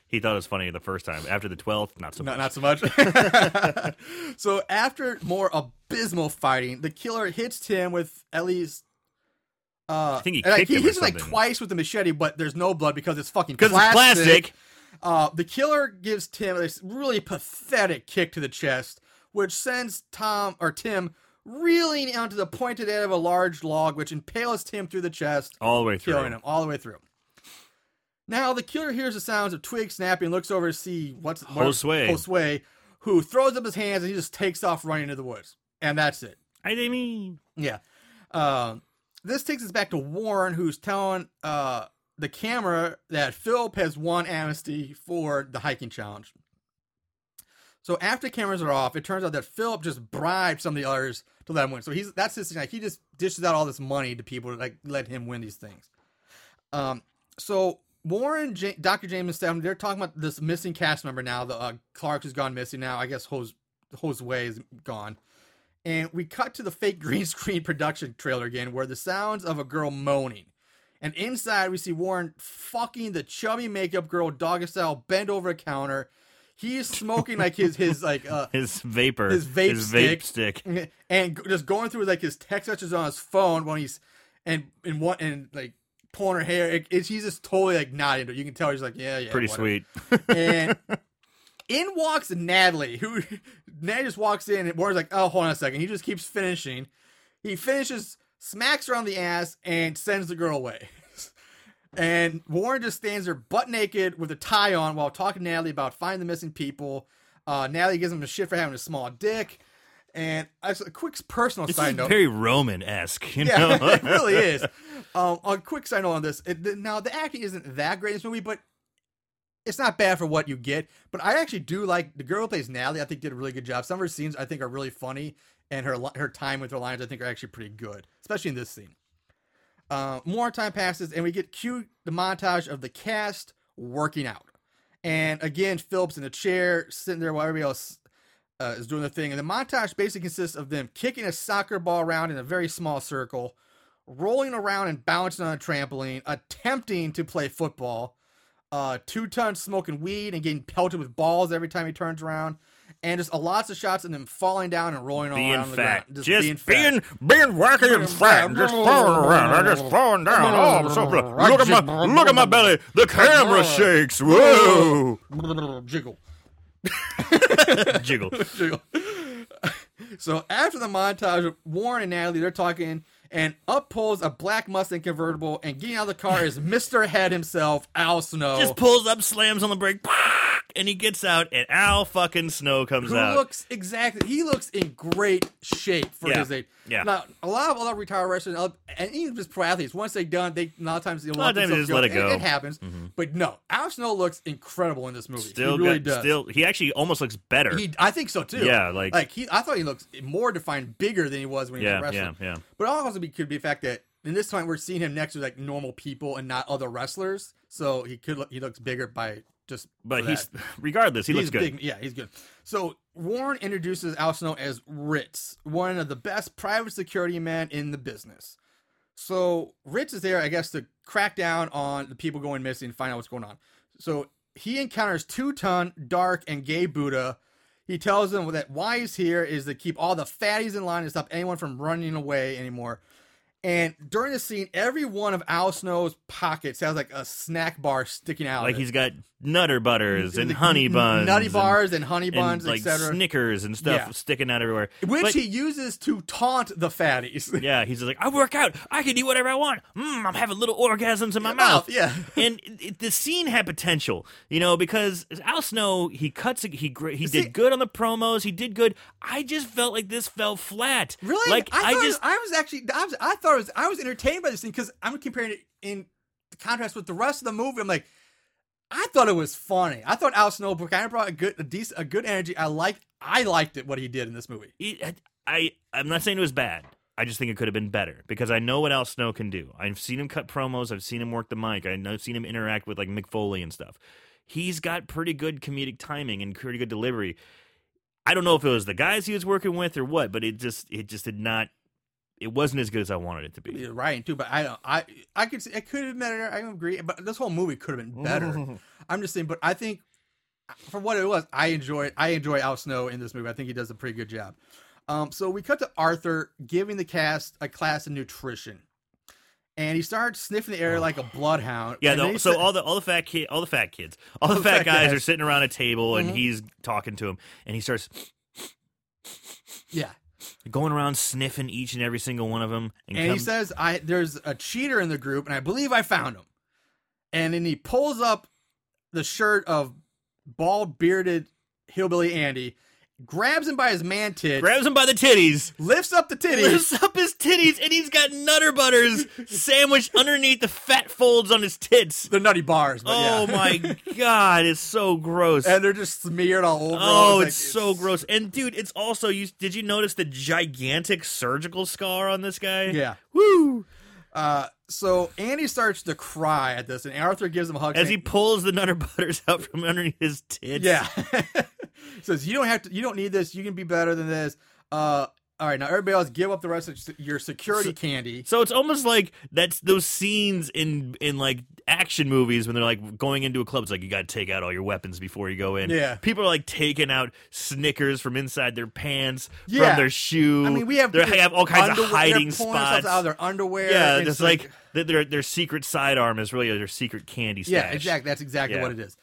He thought it was funny the first time. After the twelfth, not so much. not so much. [LAUGHS] so after more abysmal fighting, the killer hits Tim with at least. Uh, I think he and, like, he him hits him like twice with the machete, but there's no blood because it's fucking Because it's plastic. Uh, the killer gives Tim this really pathetic kick to the chest, which sends Tom or Tim reeling onto the pointed end of a large log, which impales Tim through the chest, all the way through. killing him all the way through. Now the killer hears the sounds of twigs snapping, and looks over to see what's what- Josue. Josue, who throws up his hands and he just takes off running into the woods, and that's it. I mean, Yeah. Um, this takes us back to Warren, who's telling uh, the camera that Philip has won amnesty for the hiking challenge. So after cameras are off, it turns out that Philip just bribed some of the others to let him win. So he's that's his thing. Like he just dishes out all this money to people to like let him win these things. Um, so Warren, J- Dr. James, and they're talking about this missing cast member now. The uh, Clark has gone missing now. I guess Hose Josue is gone. And we cut to the fake [LAUGHS] green screen production trailer again, where the sounds of a girl moaning. And inside, we see Warren fucking the chubby makeup girl, doggy style, bent over a counter. He's smoking like his his like uh [LAUGHS] his vapor, His vape vape stick. stick. [LAUGHS] and just going through like his text messages on his phone when he's and and what and like pulling her hair. It, it's he's just totally like not into it. You can tell he's like yeah yeah Pretty whatever. sweet. And [LAUGHS] in walks Natalie, who Natalie just walks in and Warren's like, oh, hold on a second. He just keeps finishing. He finishes, smacks her on the ass, and sends the girl away. And Warren just stands there butt naked with a tie on while talking to Natalie about finding the missing people. Uh, Natalie gives him a shit for having a small dick. And as a quick personal This side note, very Roman esque, you yeah, [LAUGHS] know. it really is. Um, a quick side note on this. It, now, the acting isn't that great in this movie, but it's not bad for what you get. But I actually do like the girl who plays Natalie. I think did a really good job. Some of her scenes I think are really funny, and her her time with her lines I think are actually pretty good, especially in this scene. Uh, more time passes, and we get cue the montage of the cast working out. And again, Phillips in a chair, sitting there while everybody else uh, is doing the thing. And the montage basically consists of them kicking a soccer ball around in a very small circle, rolling around and bouncing on a trampoline, attempting to play football, uh, Two Ton's smoking weed and getting pelted with balls every time he turns around, and just a lots of shots of them falling down and rolling all being around the fat. ground. Just, being being, fat. being wacky and fat and just falling around. I'm just falling down. Oh, I'm so look at my look at my belly. The camera shakes. Whoa. [LAUGHS] Jiggle. Jiggle. Jiggle. [LAUGHS] so after the montage, Warren and Natalie they're talking, and up pulls a black Mustang convertible, and getting out of the car is [LAUGHS] Mister Head himself, Al Snow, Just pulls up, slams on the brake, and he gets out, and Al fucking Snow comes who out. looks exactly he looks in great shape for Yeah. his age. Yeah. Now a lot of other retired wrestlers and even just pro athletes, once they're done, they a lot of times they lot of times they just let it go. It, happens, mm-hmm. but no, Al Snow looks incredible in this movie. still he really got, does. still he actually almost looks better. He, I think so too. Yeah, like- like he, I thought he looks more defined, bigger than he was when he yeah, was wrestling. yeah, yeah. But it also be, could be the fact that in this time we're seeing him next to like normal people and not other wrestlers, so he could look, he looks bigger by just. But he's that. [LAUGHS] regardless, he he's looks good. big. Yeah, he's good. So Warren introduces Al Snow as Ritz, one of the best private security men in the business. So Ritz is there, I guess, to crack down on the people going missing and find out what's going on. So he encounters Two Ton, Dark, and Gay Buddha. He tells them that why he's here is to keep all the fatties in line and stop anyone from running away anymore. And during the scene, every one of Al Snow's pockets has like a snack bar sticking out. Like he's got nutter butters and The honey buns, nutty bars, and, honey buns, and like etc. Snickers and stuff Yeah. sticking out everywhere. which But- he uses to taunt the fatties. [LAUGHS] yeah, he's like, I work out. I can eat whatever I want. Mm, I'm having little orgasms in my mouth. mouth, yeah. [LAUGHS] and it, it- the scene had potential, you know, because Al Snow he cuts he he See- did good on the promos. He did good. I just felt like this fell flat. Really? Like I, I, just was, I was actually I was I thought it was I was entertained by this thing because I'm comparing it in contrast with the rest of the movie. I'm like, I thought it was funny. I thought Al Snow kind of brought a good a decent a good energy. I liked I liked it what he did in this movie. it, I I'm not saying it was bad. I just think it could have been better because I know what Al Snow can do. I've seen him cut promos. I've seen him work the mic. I've seen him interact with like Mick Foley and stuff. He's got pretty good comedic timing and pretty good delivery. I don't know if it was the guys he was working with or what, but it just it just did not it wasn't as good as I wanted it to be. You're right too, but I don't. I I could say it could have been better. I agree, but this whole movie could have been better. [LAUGHS] I'm just saying, but I think for what it was, I enjoy I enjoy Al Snow in this movie. I think he does a pretty good job. Um, so we cut to Arthur giving the cast a class in nutrition, and he starts sniffing the air like a [SIGHS] bloodhound. Yeah, and so all the all the fat kid, all the fat kids, all the, the fat, fat guys, guys. are sitting around a table, and Mhm. he's talking to him, and he starts yeah, going around sniffing each and every single one of them. And, and he says, "I there's a cheater in the group, and I believe I found him." And then he pulls up the shirt of bald bearded hillbilly Andy, grabs him by his man tit, grabs him by the titties, lifts up the titties. lifts up his titties, and he's got Nutter Butters [LAUGHS] sandwiched underneath the fat folds on his tits. the nutty bars. But Oh yeah. my [LAUGHS] god, it's so gross. and they're just smeared all over. Oh, Like, it's so gross. And dude, it's also you did you notice the gigantic surgical scar on this guy? Yeah. Woo! Uh, so Andy starts to cry at this, and Arthur gives him a hug. As he pulls the Nutter Butters out from underneath his tits. yeah, [LAUGHS] says you don't have to, you don't need this. You can be better than this. Uh, all right, now everybody else, give up the rest of your security candy. So it's almost like that's those scenes in in like action movies when they're like going into a club. It's like you got to take out all your weapons before you go in. Yeah. people are like taking out Snickers from inside their pants, Yeah. from their shoe. I mean, we have they have all kinds underwear- of hiding they're pulling themselves spots. out of their underwear. yeah, it's like, th- their their secret sidearm is really their secret candy stash. Yeah, exactly. That's exactly Yeah. what it is.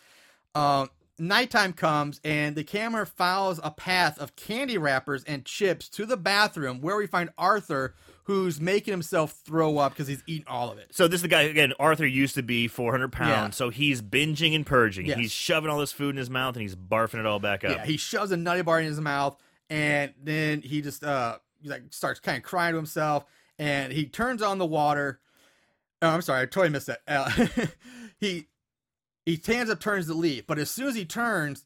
Um, nighttime comes and the camera follows a path of candy wrappers and chips to the bathroom where we find Arthur, who's making himself throw up because he's eating all of it. So this is the guy again. Arthur used to be 400 pounds, Yeah. so he's binging and purging. Yes. He's shoving all this food in his mouth and he's barfing it all back up. Yeah, he shoves a nutty bar in his mouth, and then he just uh like starts kind of crying to himself, and he turns on the water. Oh, I'm sorry, I totally missed that. Uh, [LAUGHS] he he stands up, turns to leave, but as soon as he turns,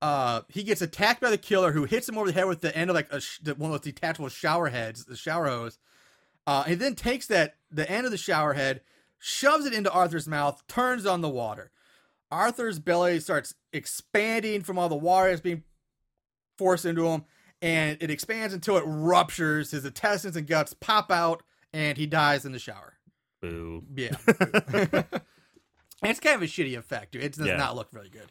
uh, he gets attacked by the killer, who hits him over the head with the end of like a sh- one of those detachable shower heads, the shower hose. Uh, he then takes that the end of the shower head, shoves it into Arthur's mouth, turns on the water. Arthur's belly starts expanding from all the water that's being forced into him, and it expands until it ruptures. His intestines and guts pop out, and he dies in the shower. Boo. Yeah. [LAUGHS] [LAUGHS] it's kind of a shitty effect, dude. It does Yeah. not look really good.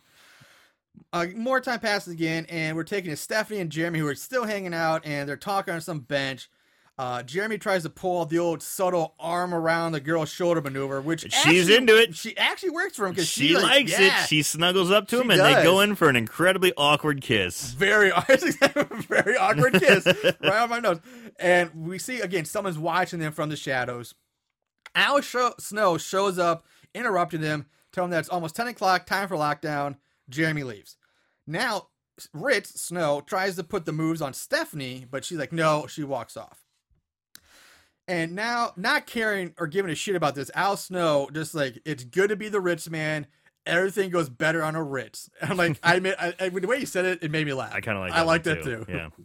Uh, more time passes again, and we're taking to Stephanie and Jeremy, who are still hanging out, and they're talking on some bench. Uh, Jeremy tries to pull the old subtle arm around the girl's shoulder maneuver, which She's actually- into it. She actually works for him because She she, like, likes yeah, it. She snuggles up to She him, and they go in for an incredibly awkward kiss. very [LAUGHS] very awkward kiss right on my nose. And we see again someone's watching them from the shadows. Al Snow shows up, interrupting them, telling them that it's almost ten o'clock, time for lockdown. Jeremy leaves. Now Ritz, Snow tries to put the moves on Stephanie, but she's like, no. She walks off. And now, not caring or giving a shit about this, Al Snow just like it's good to be the Ritz man. Everything goes better on a Ritz. [LAUGHS] I'm like, I admit, I, the way you said it, it made me laugh. I kind of like. I like that too. Yeah. [LAUGHS]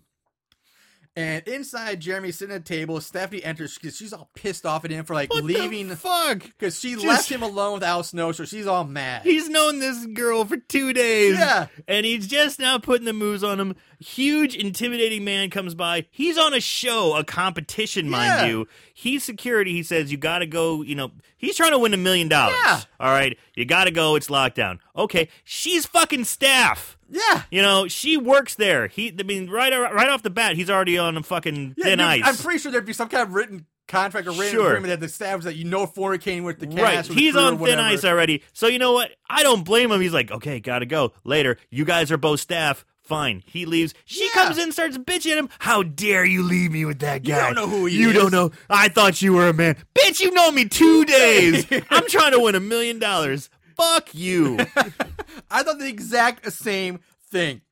And inside, Jeremy sitting at a table. Stephanie enters because she's all pissed off at him for like What leaving the fuck? because she Just- left him alone with Al Snow, so she's all mad. He's known this girl for two days. Yeah. And he's just now putting the moves on him. Huge, intimidating man comes by. He's on a show, a competition, mind Yeah. you. He's security. He says, You got to go, you know, he's trying to win a million dollars. Yeah. All right. You got to go. It's lockdown. Okay. She's fucking staff. Yeah. You know, she works there. He, I mean, right, right off the bat, he's already on a fucking Yeah, thin ice. I'm pretty sure there'd be some kind of written contract or written Sure. agreement that establishes that you know fornicating with the cast. Right, the he's on thin ice already. So you know what? I don't blame him. He's like, okay, gotta go. Later, you guys are both staff. Fine. He leaves. She Yeah. comes in, starts bitching at him. How dare you leave me with that guy? You don't know who he You is." don't know. I thought you were a man. Bitch, you know me two [LAUGHS] days. I'm trying to win a million dollars. Fuck you. [LAUGHS] I thought the exact same thing.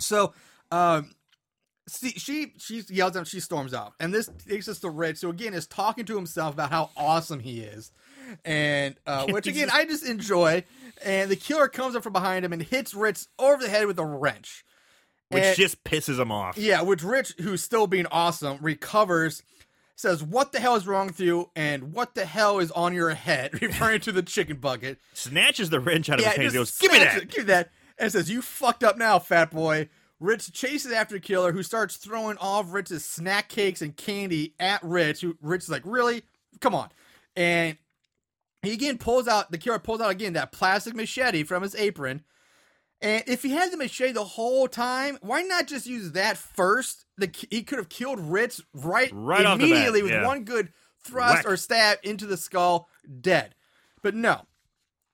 So, um, see, she she yells out, she storms out, and this takes us to Ritz. So again, is talking to himself about how awesome he is, and uh, [LAUGHS] which again I just enjoy. And the killer comes up from behind him and hits Ritz over the head with a wrench. Which And- just pisses him off. Yeah, which Ritz, who's still being awesome, recovers, says, What the hell is wrong with you? And what the hell is on your head? [LAUGHS] Referring to the chicken bucket. Snatches the wrench out of Yeah, his hand. He goes, give me that. it, Give me that. And says, You fucked up now, fat boy. Ritz chases after killer, who starts throwing all of Ritz's snack cakes and candy at Ritz. Who Ritz is like, "Really? Come on!" And he again pulls out the killer pulls out again that plastic machete from his apron. And if he had the machete the whole time, why not just use that first? The he could have killed Ritz right, Right off the bat, immediately with yeah. one good thrust Whack. or stab into the skull, dead. But no.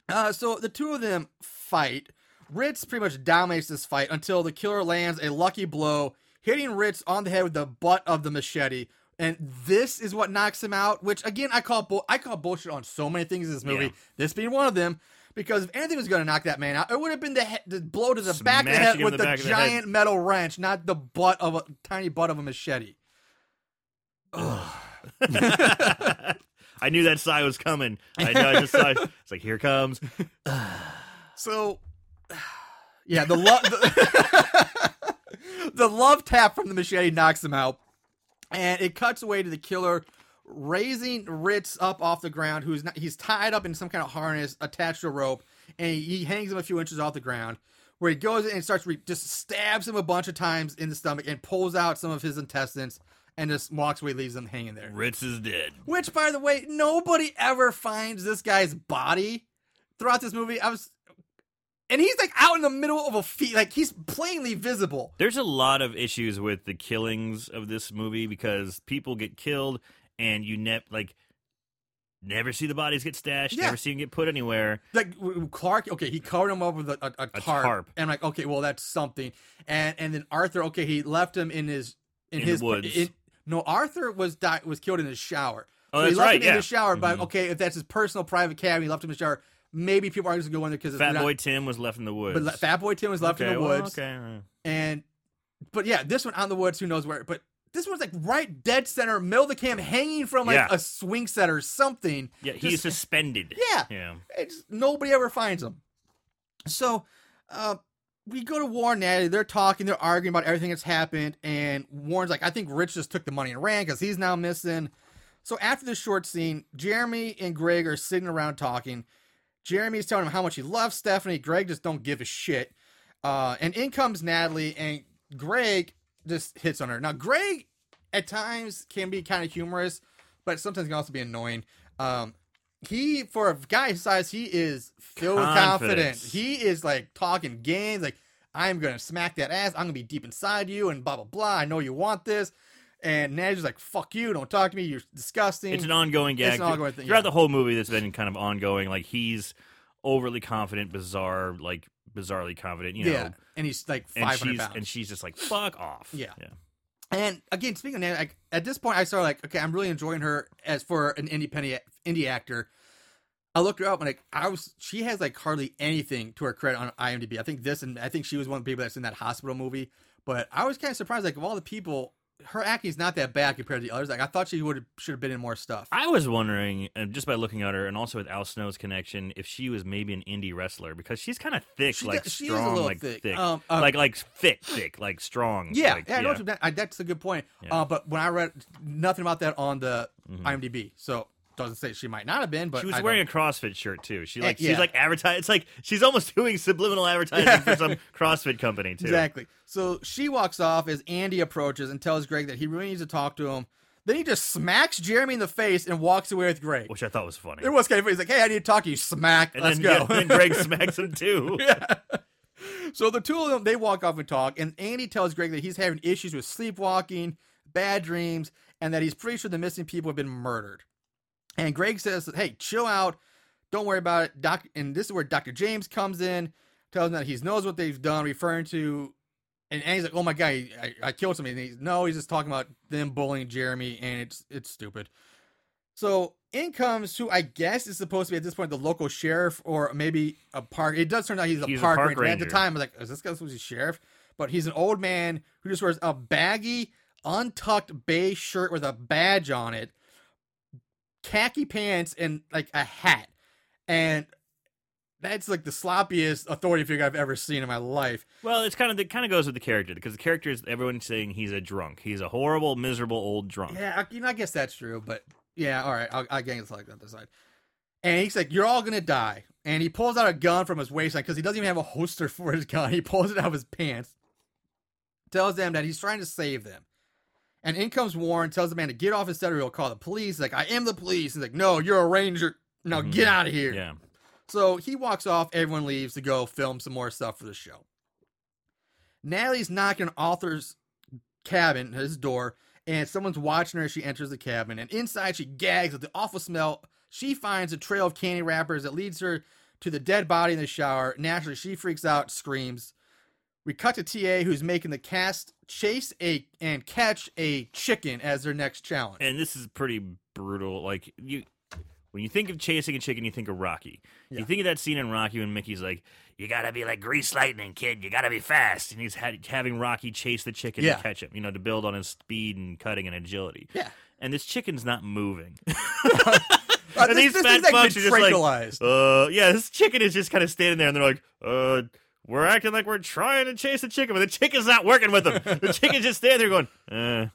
Uh, so the two of them fight. Ritz pretty much dominates this fight until the killer lands a lucky blow, hitting Ritz on the head with the butt of the machete. And this is what knocks him out. Which again, I call bull- I call bullshit on so many things in this movie. Yeah. This being one of them. Because if anything was going to knock that man out, it would have been the, he- the blow to the back of the head with the the, of the giant metal wrench, not the butt of a tiny butt of a machete. [LAUGHS] I knew that sigh was coming. I know. I just saw. it. [LAUGHS] It's like here it comes. [SIGHS] So, [SIGHS] yeah, the love the, [LAUGHS] the love tap from the machete knocks him out, and it cuts away to the killer raising Ritz up off the ground. Who's not, he's tied up in some kind of harness attached to a rope, and he, he hangs him a few inches off the ground. Where he goes and starts re- just stabs him a bunch of times in the stomach and pulls out some of his intestines and just walks away, leaves him hanging there. Ritz is dead. Which, by the way, nobody ever finds this guy's body throughout this movie. I was, and he's like out in the middle of a field, like he's plainly visible. There's a lot of issues with the killings of this movie because people get killed and you ne- like never see the bodies get stashed, Yeah. never see them get put anywhere. Like Clark, okay, he covered him up with a, a, a, A tarp, tarp. and I'm like, okay, well that's something. And and then Arthur, okay, he left him in his in, In the his woods. in- no, Arthur was di- was killed in his shower. Oh, So he that's left right, him in yeah. his shower, but Mhm. okay, if that's his personal private cabin, he left him in the shower. Maybe people aren't just gonna go in there because Fat Boy Tim was left in the woods. But Fat Boy Tim was left okay, in the well, woods. okay. And but yeah, this one out in the woods, who knows where? But this one's like right dead center, middle of the camp, hanging from like Yeah. a swing set or something. Yeah, he's Just- suspended. [LAUGHS] Yeah. Yeah. It's, nobody ever finds him. So, uh, we go to Warren and Natalie. They're talking, they're arguing about everything that's happened, and Warren's like, "I think Ritz just took the money and ran because he's now missing." So after this short scene, Jeremy and Greg are sitting around talking. Jeremy's telling him how much he loves Stephanie. Greg just don't give a shit. Uh, and in comes Natalie, and Greg just hits on her. Now, Greg at times can be kind of humorous, but sometimes can also be annoying. Um, he, for a guy his size, he is filled with confidence. Confidence. He is like talking games, like, I'm going to smack that ass. I'm going to be deep inside you, and blah, blah, blah. I know you want this. And Natalie's like, fuck you. Don't talk to me. You're disgusting. It's an ongoing gag. It's an ongoing thing, Throughout yeah. the whole movie, that's been kind of ongoing. Like he's overly confident, bizarre, like bizarrely confident. You know, yeah. And he's like and 500 she's pounds. and she's just like fuck off. Yeah. yeah. And again, speaking of Natalie, like, at this point, I started like, okay, I'm really enjoying her as for an independent indie actor. I looked her up and like I was, she has like hardly anything to her credit on IMDb. I think this, and I think she was one of the people that's in that hospital movie. But I was kind of surprised, like of all the people, her acting's not that bad compared to the others. Like I thought she would should have been in more stuff. I was wondering, just by looking at her, and also with Al Snow's connection, if she was maybe an indie wrestler because she's kind of thick, She like does- she is a strong, little like thick. thick, Um, uh, like like thick, thick, like strong. Yeah, like, yeah, what. I, that's a good point. Yeah. Uh, but when I read nothing about that on the IMDb, so doesn't say she might not have been. But. She was I wearing don't- a CrossFit shirt too. She like Eh, yeah. she's like advertise. It's like she's almost [LAUGHS] doing subliminal advertising for some CrossFit company too. Exactly. So she walks off as Andy approaches and tells Greg that he really needs to talk to him. Then he just smacks Jeremy in the face and walks away with Greg. which I thought was funny. It was kind of funny. He's like, "Hey, I need to talk to you." Smack. and Let's then, go. yeah, then Greg [LAUGHS] smacks him too. so the two of them they walk off and talk, and Andy tells Greg that he's having issues with sleepwalking, bad dreams, and that he's pretty sure the missing people have been murdered. And Greg says, "Hey, chill out. Don't worry about it." Doc, and this is where Doctor James comes in, tells him that he knows what they've done, referring to. And he's like, "Oh my god, I, I killed somebody." And he's, no, he's just talking about them bullying Jeremy, and it's it's stupid. So in comes who I guess is supposed to be at this point the local sheriff or maybe a park. It does turn out he's a, He's a park, park ranger. At the time, I was like, is this guy supposed to be sheriff? But he's an old man who just wears a baggy, untucked beige shirt with a badge on it, khaki pants, and like a hat. And that's like the sloppiest authority figure I've ever seen in my life. Well, it's kind of it kind of goes with the character because the character is everyone's saying he's a drunk. He's a horrible, miserable old drunk. Yeah, I- you know, I guess that's true, but yeah, all right, I'll, I'll guess like that side. And he's like, "You're all gonna die." And he pulls out a gun from his waistline because he doesn't even have a holster [LAUGHS] for his gun. He pulls it out of his pants. tells them that he's trying to save them. And in comes Warren, tells the man to get off his set or he'll call the police. He's like, I am the police. He's like, no, you're a ranger. Now mm-hmm. get out of here. Yeah. So he walks off, everyone leaves to go film some more stuff for the show. Natalie's knocking on Arthur's cabin, his door, and someone's watching her as she enters the cabin. And inside, she gags at the awful smell. She finds a trail of candy wrappers that leads her to the dead body in the shower. Naturally, she freaks out, screams. We cut to TA, who's making the cast chase a and catch a chicken as their next challenge. And this is pretty brutal. Like you, when you think of chasing a chicken, you think of Rocky. Yeah. You think of that scene in Rocky when Mickey's like, "You gotta be like grease lightning, kid. You gotta be fast," and he's had, having Rocky chase the chicken Yeah. to catch him. You know, to build on his speed and cutting and agility. Yeah. And this chicken's not moving. [LAUGHS] Uh, and this- these this fat thing's, like, fucks are just like, uh, yeah, this chicken is just kind of standing there, and they're like, uh, we're acting like we're trying to chase the chicken, but the chicken's not working with them. the [LAUGHS] chicken's just standing there going, uh,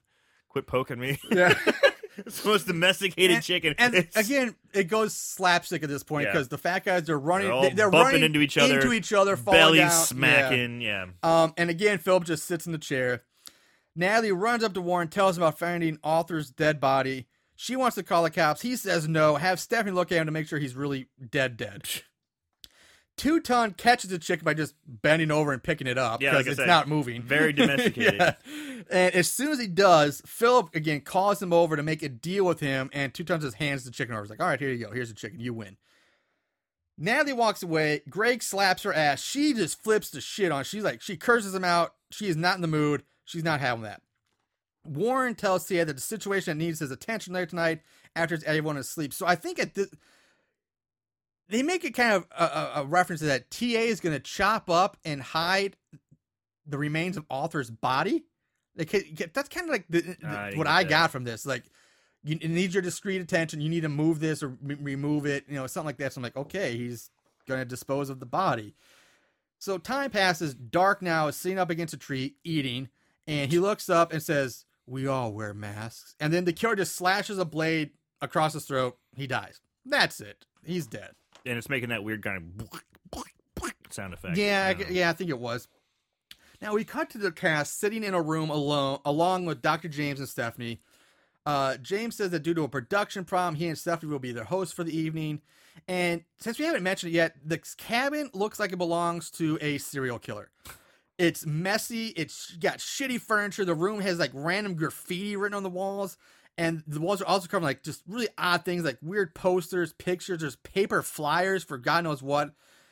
quit poking me. yeah. [LAUGHS] it's the most domesticated chicken. And It's- again, it goes slapstick at this point Yeah. because the fat guys are running, They're they're bumping running into each other, into each other, falling belly down. smacking. Yeah. Yeah. Um, and again, Philip just sits in the chair. Natalie runs up to Warren, tells him about finding Arthur's dead body. She wants to call the cops. He says no. Have Stephanie look at him to make sure he's really dead, dead. [LAUGHS] Two Ton catches the chicken by just bending over and picking it up Yeah, because like it's said, not moving. very [LAUGHS] domesticated. Yeah. And as soon as he does, Philip again calls him over to make a deal with him, and Two Tons just hands the chicken over. He's like, "All right, here you go. Here's the chicken. You win." Natalie walks away. Greg slaps her ass. She just flips the shit on. She's like, she curses him out. She is not in the mood. She's not having that. Warren tells Tia that the situation needs his attention later tonight after everyone is asleep. So I think at this, they make it kind of a, a, reference to that TA is going to chop up and hide the remains of Arthur's body. Like that's kind of like the, the- I what I that. got from this. Like you, it needs your discreet attention. You need to move this or re- remove it. You know, something like that. So I'm like, okay, he's going to dispose of the body. So time passes. Dark now is sitting up against a tree eating, and he looks up and says, "We all wear masks." And then the killer just slashes a blade across his throat. He dies. That's it. He's dead. And it's making that weird kind of sound effect. Yeah, I you know. g- yeah, I think it was. Now we cut to the cast sitting in a room alone, along with Dr. James and Stephanie. Uh, James says that due to a production problem, he and Stephanie will be their hosts for the evening. And since we haven't mentioned it yet, the cabin looks like it belongs to a serial killer. It's messy. It's got shitty furniture. The room has like random graffiti written on the walls, and the walls are also covered like just really odd things like weird posters, pictures. There's paper flyers for God knows what.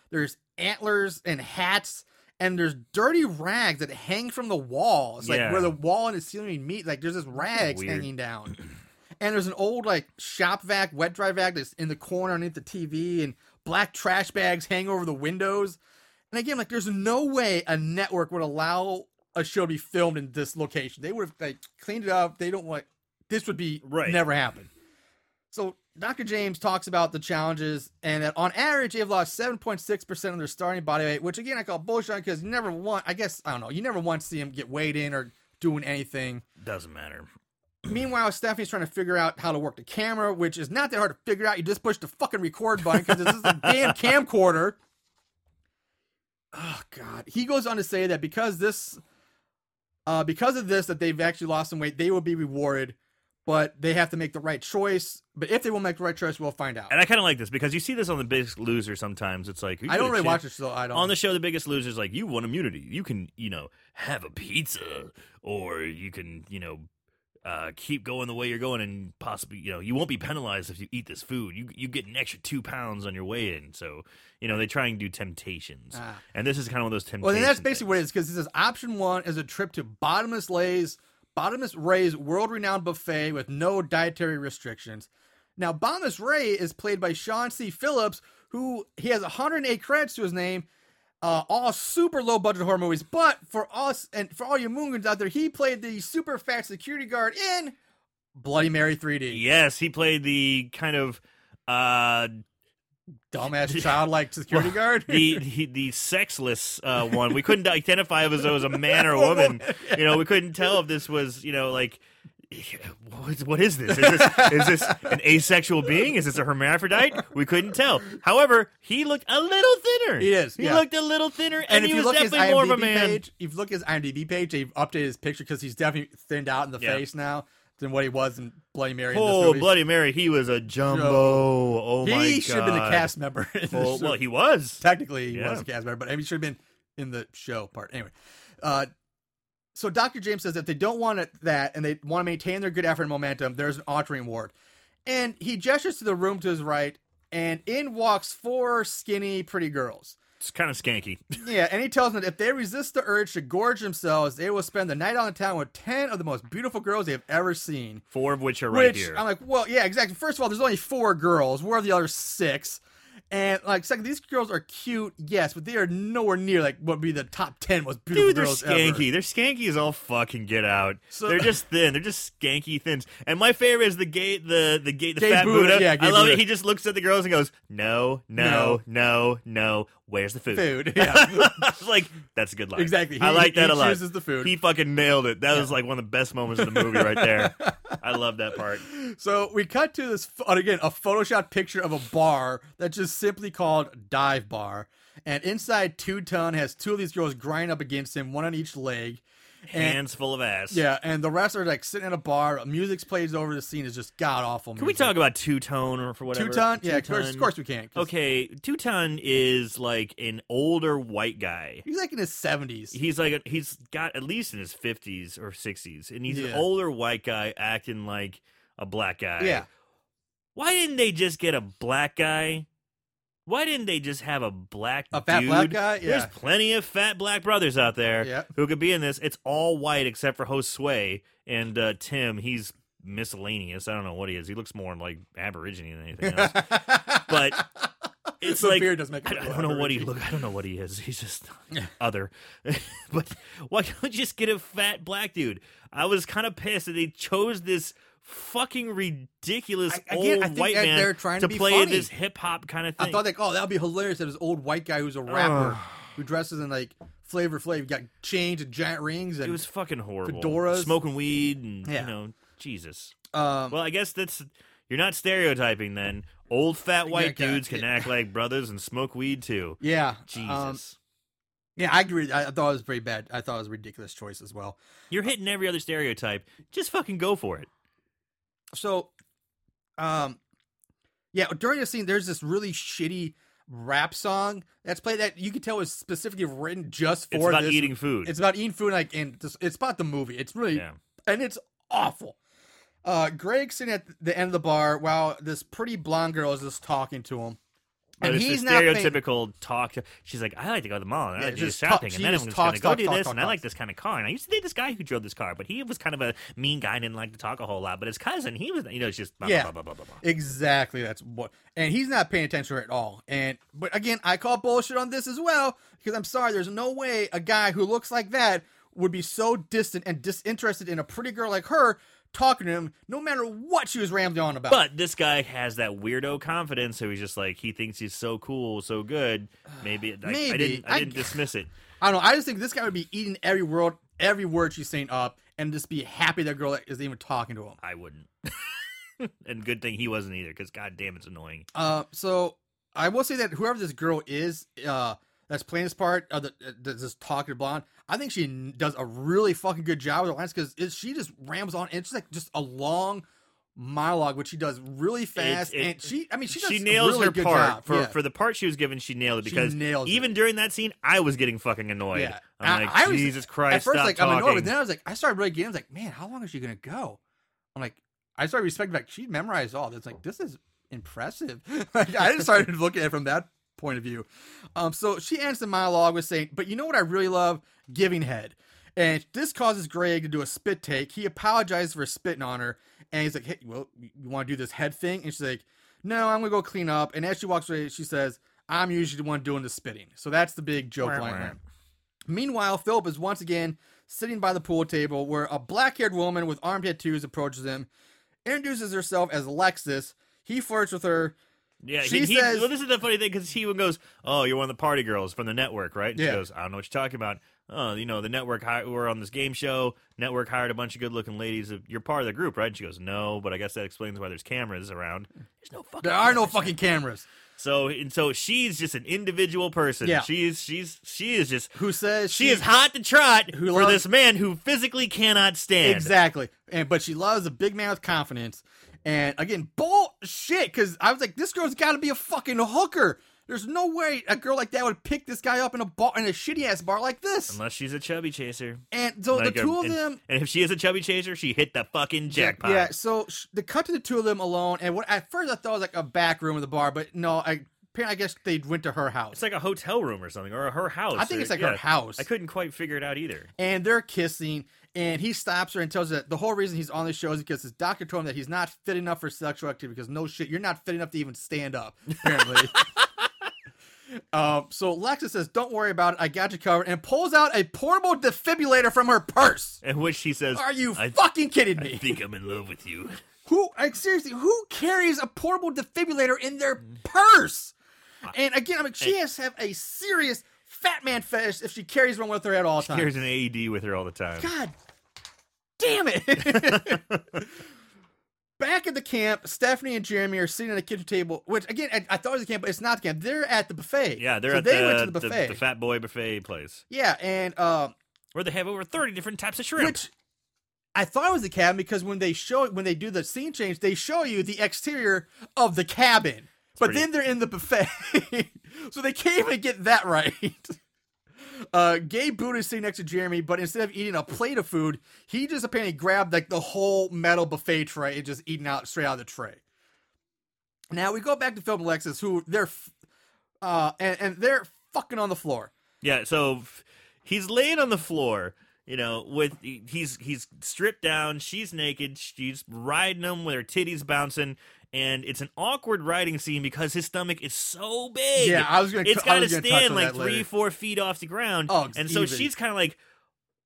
There's antlers and hats, and there's dirty rags that hang from the walls, like Yeah. where the wall and the ceiling meet. Like there's just rags Weird. hanging down. [CLEARS THROAT] And there's an old like shop vac, wet dry vac that's in the corner underneath the TV, and black trash bags hang over the windows. And again, like there's no way a network would allow a show to be filmed in this location. They would have like cleaned it up. They don't like this would be Right. never happen. So Dr. James talks about the challenges and that on average they've lost 7.6% of their starting body weight, which again I call bullshit because you never want I guess I don't know, you never want to see them get weighed in or doing anything. Doesn't matter. [CLEARS THROAT] Meanwhile, Stephanie's trying to figure out how to work the camera, which is not that hard to figure out. You just push the fucking record button because this is a [LAUGHS] damn camcorder. Oh god. He goes on to say that because this uh because of this that they've actually lost some weight, they will be rewarded, but they have to make the right choice. But if they will make the right choice, we'll find out. And I kind of like this because you see this on The Biggest Loser sometimes. It's like I don't really watch it, so I don't on the show the biggest loser is like you won immunity you can you know have a pizza or you can you know uh, keep going the way you're going and possibly you know you won't be penalized if you eat this food you you get an extra two pounds on your way in so you know they try and do temptations Ah. and this is kind of one of those temptations Well, then that's basically what it is because it says option one is a trip to Bottomless Ray's Bottomless Ray's world-renowned buffet with no dietary restrictions. Now, Bottomless Ray is played by Sean C. Phillips, who he has 108 credits to his name, uh, all super low-budget horror movies. But for us and for all you moongans out there, he played the super fat security guard in Bloody Mary 3D. yes he played the kind of uh Dumbass [LAUGHS] childlike security guard. the, the the sexless uh, one. We couldn't identify if it was a man or a woman. [LAUGHS] You know, we couldn't tell if this was you know like what is, what is this? Is this is this an asexual being? Is this a hermaphrodite? We couldn't tell. However, he looked a little thinner. He is, He yeah. looked a little thinner, and, And if he you was look definitely more of a man. page, if you look at his IMDb page, they've updated his picture because he's definitely thinned out in the Yeah. face now than what he was in Bloody Mary. Oh. Bloody Mary! He was a jumbo. Oh my god! he should have been a cast member. Well, well, he was. technically he Yeah. was a cast member, but he should have been in the show part. Anyway, uh, so Dr. James says if they don't want it, that and they want to maintain their good effort and momentum, there's an altering ward. And he gestures to the room to his right, and in walks four skinny, pretty girls. It's kind of skanky. [LAUGHS] Yeah, and he tells them that if they resist the urge to gorge themselves, they will spend the night on the town with 10 of the most beautiful girls they have ever seen. Four of which are right here. I'm like, well, yeah, exactly. First of all, there's only four girls. Where are the other six? And like, second, these girls are cute, yes, but they are nowhere near like what would be the top ten most beautiful Dude, they're girls skanky. ever. They're skanky as all fucking get out. So- they're just [LAUGHS] thin. They're just skanky thins. And my favorite is the gay, the the gay, the Gay fat Buddha, Buddha. yeah, I love Buddha. it. He just looks at the girls and goes, "No, no, no, no. Where's the food?" Food, [LAUGHS] yeah. I was like, that's a good line. Exactly. I like that he a lot. chooses the food. He fucking nailed it. That was like one of the best moments of the movie right there. I love that part. [LAUGHS] So we cut to this again a Photoshop picture of a bar that's just simply called Dive Bar, and inside Two Ton has two of these girls grinding up against him, one on each leg. And- Hands full of ass. Yeah, and the rest are like sitting in a bar. Music's plays over. The scene is just god awful. Can we talk about two tone or for whatever? Two Ton? Yeah, of course, of course we can. 'cause Okay, Two Ton is like an older white guy. He's like in his seventies. He's like a, he's got at least in his fifties or sixties, and he's an Yeah. older white guy acting like a black guy. Yeah. Why didn't they just get a black guy? Why didn't they just have a black A fat dude? black guy? Yeah. There's plenty of fat black brothers out there Yeah. who could be in this. It's all white except for Josue and uh, Tim. He's miscellaneous. I don't know what he is. He looks more like Aborigine than anything else. [LAUGHS] but it's the like beard does make I, it I don't know what he look. I don't know what he is. He's just other. [LAUGHS] but why don't you just get a fat black dude? I was kind of pissed that they chose this fucking ridiculous I- again, old I think white man they're trying to be play funny. this hip hop kind of thing. I thought like, oh, that would be hilarious. That this old white guy who's a rapper who dresses in like Flavor Flav, got chains and giant rings, and it was fucking horrible. fedoras. smoking weed, and Yeah. you know, Jesus. um, Well, I guess that's you're not stereotyping then. Old fat white Yeah, dudes can yeah. act like brothers and smoke weed too. yeah, Jesus. um, yeah, I agree. I, I thought it was pretty bad. I thought it was a ridiculous choice as well. You're hitting every other stereotype. Just fucking go for it. So, um, yeah, during the scene, there's this really shitty rap song that's played that you can tell was specifically written just for It's about this. eating food. It's about eating food, like, and it's about the movie. It's really, yeah. and it's awful. Uh, Greg's sitting at the end of the bar while this pretty blonde girl is just talking to him, But and it's he's the not paying- stereotypical talk. She's like, I like to go to the mall and I Yeah, like to do shopping, talk- and then I'm just going to go talks, do this, talks, and I like this kind of car. And I used to date this guy who drove this car, but he was kind of a mean guy and didn't like to talk a whole lot. But his cousin, he was, you know, it's just blah, Yeah. blah, blah, blah, blah, blah. Exactly. That's what, and he's not paying attention at all. And but again, I call bullshit on this as well because I'm sorry. There's no way a guy who looks like that would be so distant and disinterested in a pretty girl like her talking to him, no matter what she was rambling on about. But this guy has that weirdo confidence, so he's just like he thinks he's so cool, so good. Maybe, I, I Maybe. didn't, I I- didn't dismiss it. I don't know. I just think this guy would be eating every word, every word she's saying up, and just be happy that girl is even talking to him. I wouldn't. [LAUGHS] and good thing he wasn't either, because god damn, it's annoying. Uh, so I will say that whoever this girl is, uh, that's playing this part, uh, that, that's just talking blonde, I think she does a really fucking good job with her lines because she just rams on. And it's like just a long monologue, which she does really fast, it- and she, I mean, she does she nails really her good part job. for yeah. for the part she was given. She nailed it because nails it. even during that scene, I was getting fucking annoyed. Yeah. I'm I- like, I was- Jesus Christ, At first, like talking. I'm annoyed, but then I was like, I started really getting. I was like, man, how long is she gonna go? I'm like, I started respecting like she memorized all. It's like this is impressive. [LAUGHS] like, I just started looking at it from that point of view. Um, so she ends the monologue with saying, "But you know what I really love? Giving head." And this causes Greg to do a spit take. He apologizes for spitting on her, and he's like, "Hey, well, you want to do this head thing?" And she's like, "No, I'm gonna go clean up." And as she walks away, she says, "I'm usually the one doing the spitting." So that's the big joke Wah, line there. Meanwhile, Philip is once again sitting by the pool table where a black haired woman with arm tattoos approaches him, introduces herself as Alexis. He flirts with her. Yeah, She he, he- well, this is the funny thing because he goes, "Oh, you're one of the party girls from the network, right?" And Yeah. she goes, "I don't know what you're talking about. oh, you know, the network hi- we're on this game show. Network hired a bunch of good-looking ladies. You're part of the group, right? And she goes, no, but I guess that explains why there's cameras around. There's no fucking. There are no fucking cameras. So and so she's just an individual person. Yeah. She's she's she is just Who says she is hot to trot Who for loves- this man who physically cannot stand. Exactly. And but she loves a big man with confidence. And again, bullshit. Because I was like, this girl's got to be a fucking hooker. There's no way a girl like that would pick this guy up in a bar in a shitty ass bar like this. Unless she's a chubby chaser. And so Like the a- two of and, them, And if she is a chubby chaser, she hit the fucking jackpot. Yeah, so sh- the cut to the two of them alone, and what at first I thought it was like a back room of the bar, but no, I I guess they went to her house, It's like a hotel room or something, or her house. I think or- it's like yeah. her house. I couldn't quite figure it out either. and they're kissing, and he stops her and tells her that the whole reason he's on this show is because his doctor told him that he's not fit enough for sexual activity because no shit, you're not fit enough to even stand up, apparently. [LAUGHS] Um, so Lexa says, "Don't worry about it. I got you covered," and pulls out a portable defibrillator from her purse. In which she says, Are you I, fucking kidding me? I think I'm in love with you. Who, like, seriously, who carries a portable defibrillator in their purse? [LAUGHS] And again, I mean, she has to have a serious fat man fetish if she carries one with her at all times. Carries an AED with her all the time. God damn it. [LAUGHS] Back at the camp, Stephanie and Jeremy are sitting at a kitchen table, which again, I, I thought it was a camp, but it's not the camp. They're at the buffet. Yeah, they're so at they the, went to the the, buffet. the Fat Boy Buffet place yeah, and um, where they have over 30 different types of shrimp. which I thought it was the cabin because when they show when they do the scene change, they show you the exterior of the cabin, but pretty- then they're in the buffet, [LAUGHS] so they can't even get that right. [LAUGHS] Uh, Gay Buddha is sitting next to Jeremy, but instead of eating a plate of food, he just apparently grabbed like the whole metal buffet tray and just eating out straight out of the tray. Now we go back to film Alexis, who they're, f- uh, and and they're fucking on the floor. Yeah, so f- he's laying on the floor, you know, with he's he's stripped down, she's naked, she's riding him with her titties bouncing, and it's an awkward riding scene because his stomach is so big. Yeah, I was gonna- It's got to was gonna touch stand like three, four feet off the ground. Oh, and so she's kind of like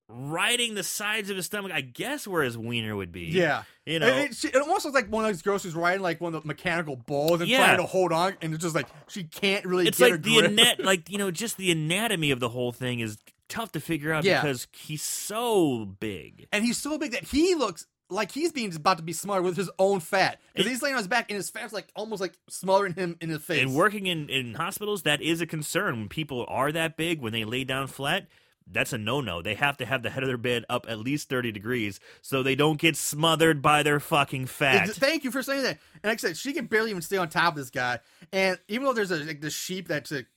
riding the sides of his stomach. I guess where his wiener would be. Yeah, you know. It, she, it almost looks like one of those girls who's riding like one of the mechanical balls and Yeah. trying to hold on, and it's just like she can't really. it's like the anat- [LAUGHS] like you know, just the anatomy of the whole thing is tough to figure out Yeah. because he's so big. and he's so big that he looks like he's being about to be smothered with his own fat because he's laying on his back and his fat's like almost like smothering him in his face. And working in, in hospitals, that is a concern. When people are that big, when they lay down flat, that's a no no. They have to have the head of their bed up at least 30 degrees so they don't get smothered by their fucking fat. Thank you for saying that. And like I said, she can barely even stay on top of this guy. And even though there's a like the sheep that's like,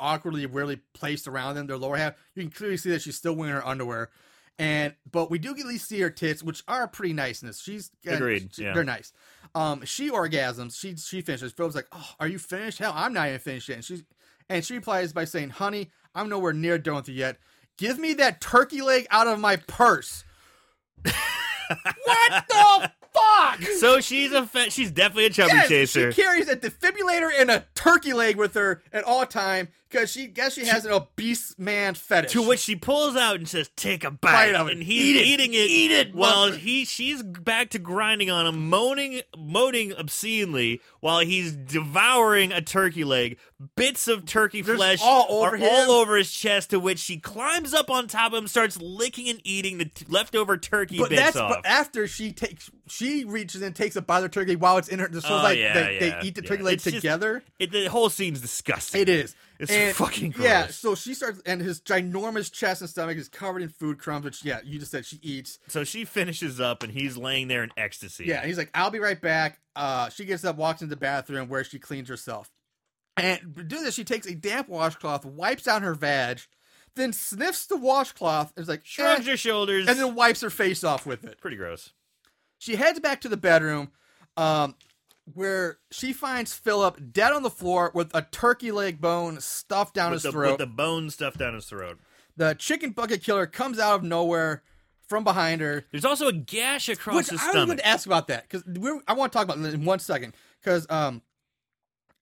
awkwardly, weirdly placed around them, their lower half, you can clearly see that she's still wearing her underwear. And but we do at least see her tits, which are pretty nice. in this. She's Agreed, she- yeah. they're nice. Um, she orgasms. She she finishes. Phil's like, "Oh, are you finished? Hell, I'm not even finished yet." And she's and she replies by saying, "Honey, I'm nowhere near done with you yet. Give me that turkey leg out of my purse." what the fuck? [LAUGHS] so she's a fa- she's definitely a chubby Yes, chaser. She carries a defibrillator and a turkey leg with her at all time because she guess she has an obese man fetish. To which she pulls out and says, "Take a bite,", Bite of it. and he's Eat eating it. Eat it, while mother- he she's back to grinding on him, moaning, moaning obscenely while he's devouring a turkey leg. Bits of turkey There's flesh all over are him. all over his chest. To which she climbs up on top of him, starts licking and eating the t- leftover turkey but bits that's off. but after she takes she reaches and takes a bite of the turkey while it's in her. So Oh, like yeah, they, yeah, they eat the yeah. turkey leg It's just- together. It, the whole scene's disgusting. It is. It's And, fucking gross. Yeah, so she starts, and his ginormous chest and stomach is covered in food crumbs, which, yeah, you just said she eats. So she finishes up, and he's laying there in ecstasy. Yeah, he's like, I'll be right back. Uh, she gets up, walks into the bathroom where she cleans herself. And to do this, she takes a damp washcloth, wipes down her vag, then sniffs the washcloth, and is like, shrugs "Eh," her shoulders. and then wipes her face off with it. pretty gross. She heads back to the bedroom, um, where she finds Philip dead on the floor with a turkey leg bone stuffed down With his the, throat. with the bone stuffed down his throat. The chicken bucket killer comes out of nowhere from behind her. There's also a gash across Which his I was stomach. going to ask about that because I want to talk about it in one second. Because um,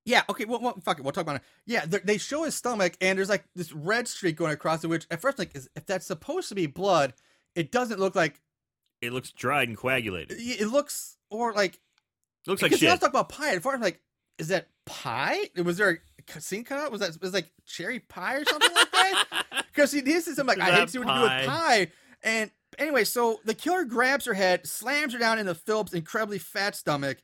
yeah, okay, well, well, fuck it, we'll talk about it. Yeah, they- they show his stomach and there's like this red streak going across it. Which at first, like, is, if that's supposed to be blood, it doesn't look like It looks dried and coagulated. it it looks or like looks like because shit. let's talk about pie. At first, I'm like, is that pie? Was there a scene cut out? Was that was like cherry pie or something like that? [LAUGHS] because he this is I'm like I hate to see what you do with pie. And anyway, so the killer grabs her head, slams her down into Philip's incredibly fat stomach,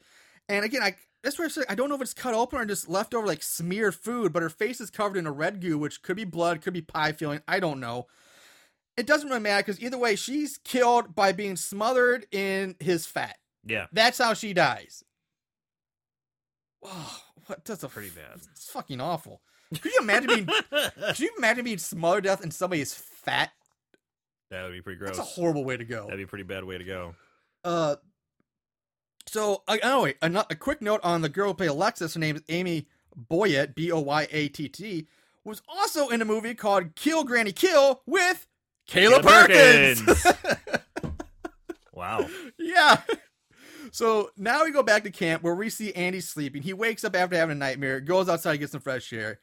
and again, I that's where I I don't know if it's cut open or just left over like smeared food, but her face is covered in a red goo, which could be blood, could be pie filling. I don't know. It doesn't really matter because either way, she's killed by being smothered in his fat. Yeah. That's how she dies. Oh, what? That's a Pretty bad. It's fucking awful. Could you imagine being? could you imagine being smothered death death somebody somebody's fat? That would be pretty gross. That's a horrible way to go. That'd be a pretty bad way to go. Uh, so uh, oh wait, a, a quick note on the girl who played Alexis. Her name is Amy Boyatt, B O Y A T T, was also in a movie called Kill Granny Kill with Kayla, Kayla Perkins. [LAUGHS] Wow. yeah. So now we go back to camp where we see Andy sleeping. He wakes up after having a nightmare, goes outside to get some fresh air.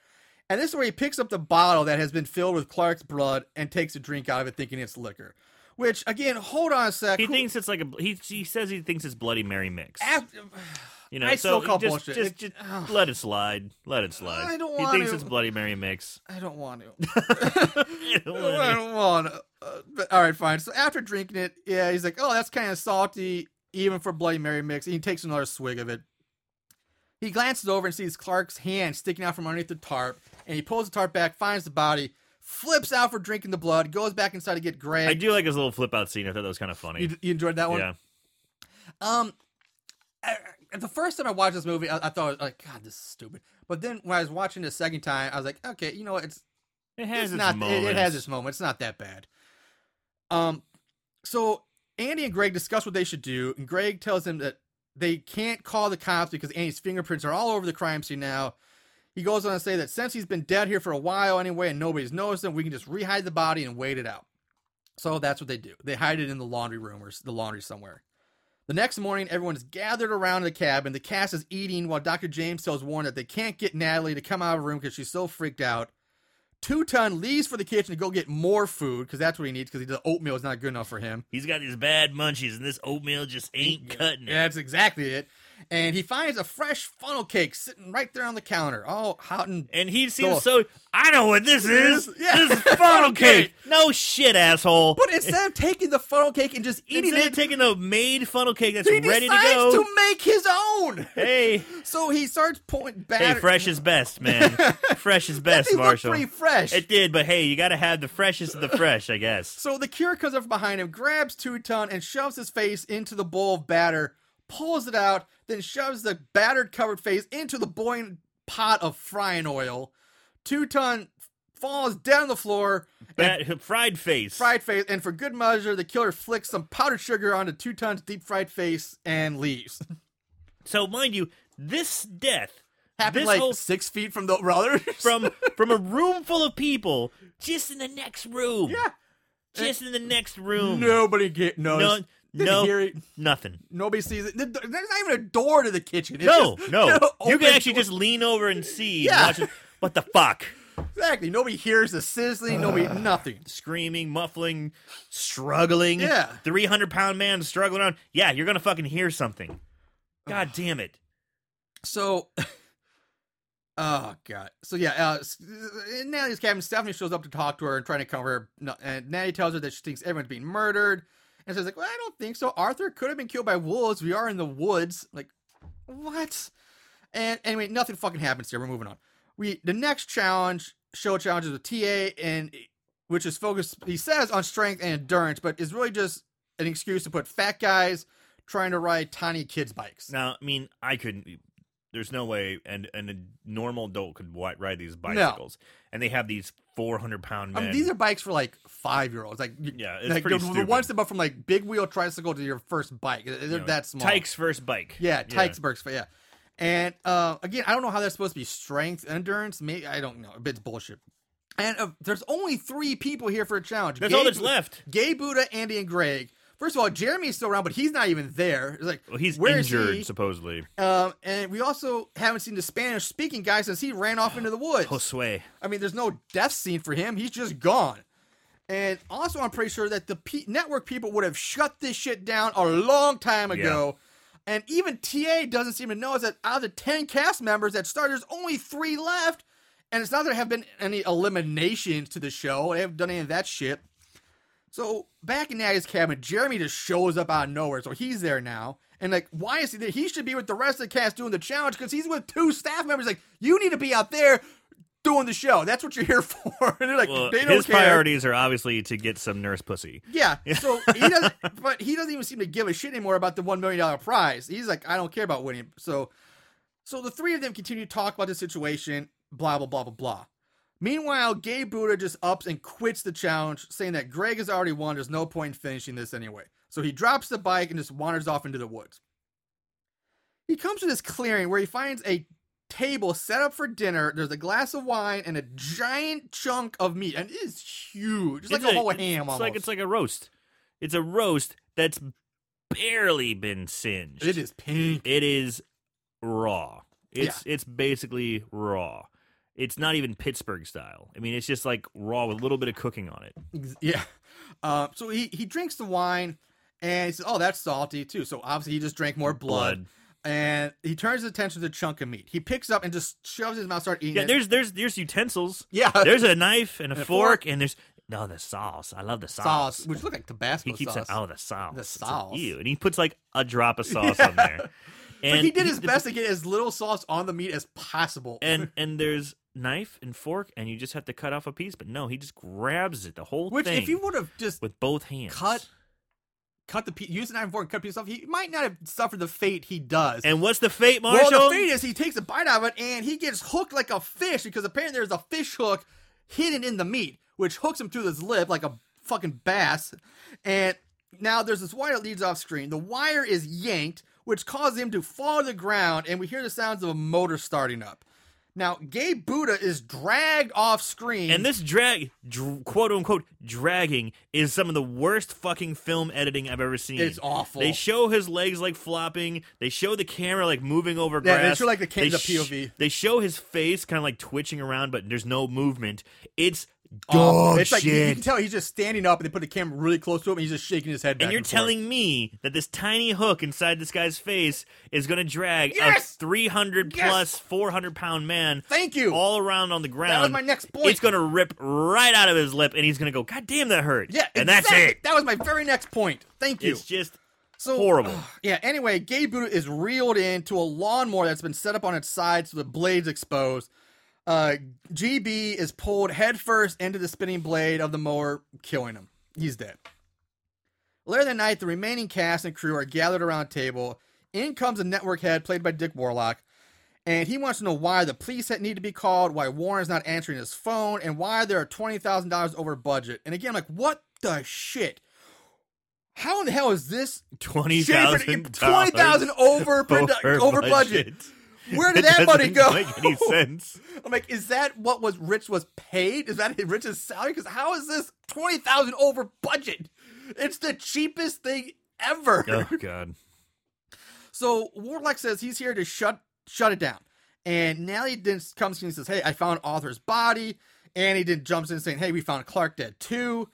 And this is where he picks up the bottle that has been filled with Clark's blood and takes a drink out of it, thinking it's liquor. Which, again, hold on a sec. He Who- thinks it's like a he. He says he thinks it's Bloody Mary mix. After, [SIGHS] You know, I so still call just, bullshit. just, just ugh. let it slide. Let it slide. I don't He want thinks to. it's Bloody Mary mix. I don't want to. [LAUGHS] [LAUGHS] I don't wanna- don't want to. Uh, but, all right, fine. So after drinking it, yeah, he's like, oh, that's kind of salty, even for Bloody Mary mix. And he takes another swig of it. He glances over and sees Clark's hand sticking out from underneath the tarp, and he pulls the tarp back, finds the body, flips out for drinking the blood, goes back inside to get Greg. I do like his little flip out scene. I thought that was kind of funny. You, you enjoyed that one? yeah. Um, I, the first time I watched this movie, I, I thought like, God, this is stupid. But then when I was watching it the second time, I was like, okay, you know what? It's It has it's its not. It, moments. it has its moment. It's not that bad. Um, so Andy and Greg discuss what they should do, and Greg tells them that they can't call the cops because Andy's fingerprints are all over the crime scene now. He goes on to say that since he's been dead here for a while anyway, and nobody's noticed him, we can just rehide the body and wait it out. So that's what they do. They hide it in the laundry room or the laundry somewhere. The next morning, everyone is gathered around the cabin. The cast is eating while Dr. James tells Warren that they can't get Natalie to come out of the room because she's so freaked out. Two Ton leaves for the kitchen to go get more food because that's what he needs because the oatmeal is not good enough for him. He's got these bad munchies, and this oatmeal just ain't cutting it. Yeah, that's exactly it. And he finds a fresh funnel cake sitting right there on the counter, all hot and. And he seems Cool. so. I know what this is. Yeah. This is funnel [LAUGHS] cake. No shit, asshole. But instead of taking the funnel cake and just eating Instead it, of taking the made funnel cake that's he ready to go. to make his own. Hey, [LAUGHS] So he starts pulling back. hey, fresh is best, man. [LAUGHS] fresh is best, Marshall. pretty fresh. It did, but hey, you got to have the freshest of the fresh, I guess. So the cure comes up behind him, grabs Two Ton, and shoves his face into the bowl of batter, pulls it out, then shoves the battered covered face into the boiling pot of frying oil. Two Ton falls down the floor, Bat- [LAUGHS] fried face. fried face, and for good measure, the killer flicks some powdered sugar onto Two Ton's deep fried face and leaves. [LAUGHS] So, mind you, this death Happened This like whole- six feet from the brothers. [LAUGHS] from from a room full of people, just in the next room. yeah, just in the next room. nobody get no, no, it. nothing. Nobody sees it. There's not even a door to the kitchen. It's No, just, no. [LAUGHS] you know, You can actually door. just lean over and see. Yeah. Watch. What the fuck? Exactly. Nobody hears the sizzling. Nobody, nothing. Screaming, muffling, struggling. Yeah. 300 pound man struggling around. Yeah, you're going to fucking hear something. God damn it. So, [LAUGHS] oh god. So yeah, uh, in Natalie's cabin, Stephanie shows up to talk to her and trying to cover her. And Natalie tells her that she thinks everyone's being murdered, and says like, "Well, I don't think so. Arthur could have been killed by wolves. We are in the woods. Like, what?" And anyway, nothing fucking happens here. We're moving on. We the next challenge, show challenges with TA, and which is focused. He says on strength and endurance, but is really just an excuse to put fat guys trying to ride tiny kids' bikes. Now, I mean, I couldn't. There's no way, and, and a normal adult could ride these bicycles, and they have these 400 pound I men. mean, these are bikes for like five year olds. Like, Yeah, it's like pretty the, stupid. ones that go from like big wheel tricycle to your first bike. They're you know, that small. Tyke's first bike. Yeah, Tykesburg's. Yeah. And uh, again, I don't know how that's supposed to be strength, endurance. Maybe I don't know. It's bullshit. And uh, there's only three people here for a challenge. That's Gay all that's left. Gay Buddha, Andy, and Greg. First of all, Jeremy's still around, but he's not even there. It's like, Well, he's where is injured, he? supposedly. Um, and we also haven't seen the Spanish speaking guy since he ran off into the woods. Josue. I mean, there's no death scene for him. He's just gone. And also, I'm pretty sure that the P- network people would have shut this shit down a long time ago. And even TA doesn't seem to know that out of the 10 cast members that started, there's only three left. And it's not that there have been any eliminations to the show. They haven't done any of that shit. So back in Natty's cabin, Jeremy just shows up out of nowhere. So he's there now. And like, why is he there? He should be with the rest of the cast doing the challenge because he's with two staff members. Like, you need to be out there doing the show. That's what you're here [LAUGHS] for. and they're like, Well, they don't his care. priorities are obviously to get some nurse pussy. Yeah. [LAUGHS] So he doesn't, but he doesn't even seem to give a shit anymore about the one million dollar prize. He's like, I don't care about winning. So, so the three of them continue to talk about the situation. Blah blah blah blah blah. Meanwhile, Gay Buddha just ups and quits the challenge, saying that Greg has already won. There's no point in finishing this anyway. So he drops the bike and just wanders off into the woods. He comes to this clearing where he finds a table set up for dinner. There's a glass of wine and a giant chunk of meat, and it is huge. It's like a, whole ham. It's almost. like it's like a roast. It's a roast that's barely been singed. It is pink. It is raw. It's it's basically raw. It's not even Pittsburgh style. I mean, it's just like raw with a little bit of cooking on it. Yeah. Uh, so he, he drinks the wine and he says, Oh, that's salty too. So obviously he just drank more blood. And he turns his attention to the chunk of meat. He picks up and just shoves his mouth, start eating Yeah, it. there's there's there's utensils. yeah, There's a knife and a, And fork, fork. and there's no the sauce. I love the sauce, sauce. which look like Tabasco He keeps sauce. saying, "Oh, the sauce, The It's like, sauce. ew," and he puts like a drop of sauce on there. but And he did his best to get as little sauce on the meat as possible. and and there's knife and fork, and you just have to cut off a piece. But no, he just grabs it, the whole which, thing, if you would have just with both hands. cut, cut the piece, use the knife and fork and cut piece off, he might not have suffered the fate he does. And what's the fate, Marshall? Well, the fate is he takes a bite out of it and he gets hooked like a fish because apparently there's a fish hook hidden in the meat, which hooks him to his lip like a fucking bass. And now there's this wire that leads off screen. The wire is yanked, which causes him to fall to the ground, and we hear the sounds of a motor starting up. Now, Gay Buddha is dragged off screen. And this drag, dr- quote unquote, dragging is some of the worst fucking film editing I've ever seen. It's awful. They show his legs like flopping. They show the camera like moving over Yeah, grass. they show, like, the ca- They the POV. They show his face kind of like twitching around, but there's no movement. It's Awful. dog it's like you- you can tell he's just standing up and they put the camera really close to him and he's just shaking his head and you're and telling me that this tiny hook inside this guy's face is going to drag Yes! a 300 Yes! plus 400 pound man Thank you. all around on the ground. that was my next point. It's going to rip right out of his lip, and he's going to go, God damn, that hurt. yeah, and exactly. that's it. That was my very next point. Thank you. It's just So horrible. Yeah. Anyway, Gay Buddha is reeled into a lawnmower that's been set up on its side so the blade's exposed. Uh, GB is pulled headfirst into the spinning blade of the mower, killing him. He's dead. Later that night, the remaining cast and crew are gathered around a table. In comes a network head played by Dick Warlock, and he wants to know why the police need to be called, why Warren's not answering his phone, and why there are twenty thousand dollars over budget. And again, I'm like, what the shit? How in the hell is this Twenty thousand. [LAUGHS] over produ- over budget. Where did that money go? Make any [LAUGHS] sense? I'm like, is that what was Rich was paid? Is that Rich's salary? Because how is this twenty thousand over budget? It's the cheapest thing ever. Oh [LAUGHS] God. So Warlock says he's here to shut shut it down. And Nelly then comes to me and says, Hey, I found Arthur's body. And he then jumps in saying, Hey, we found Clark dead too.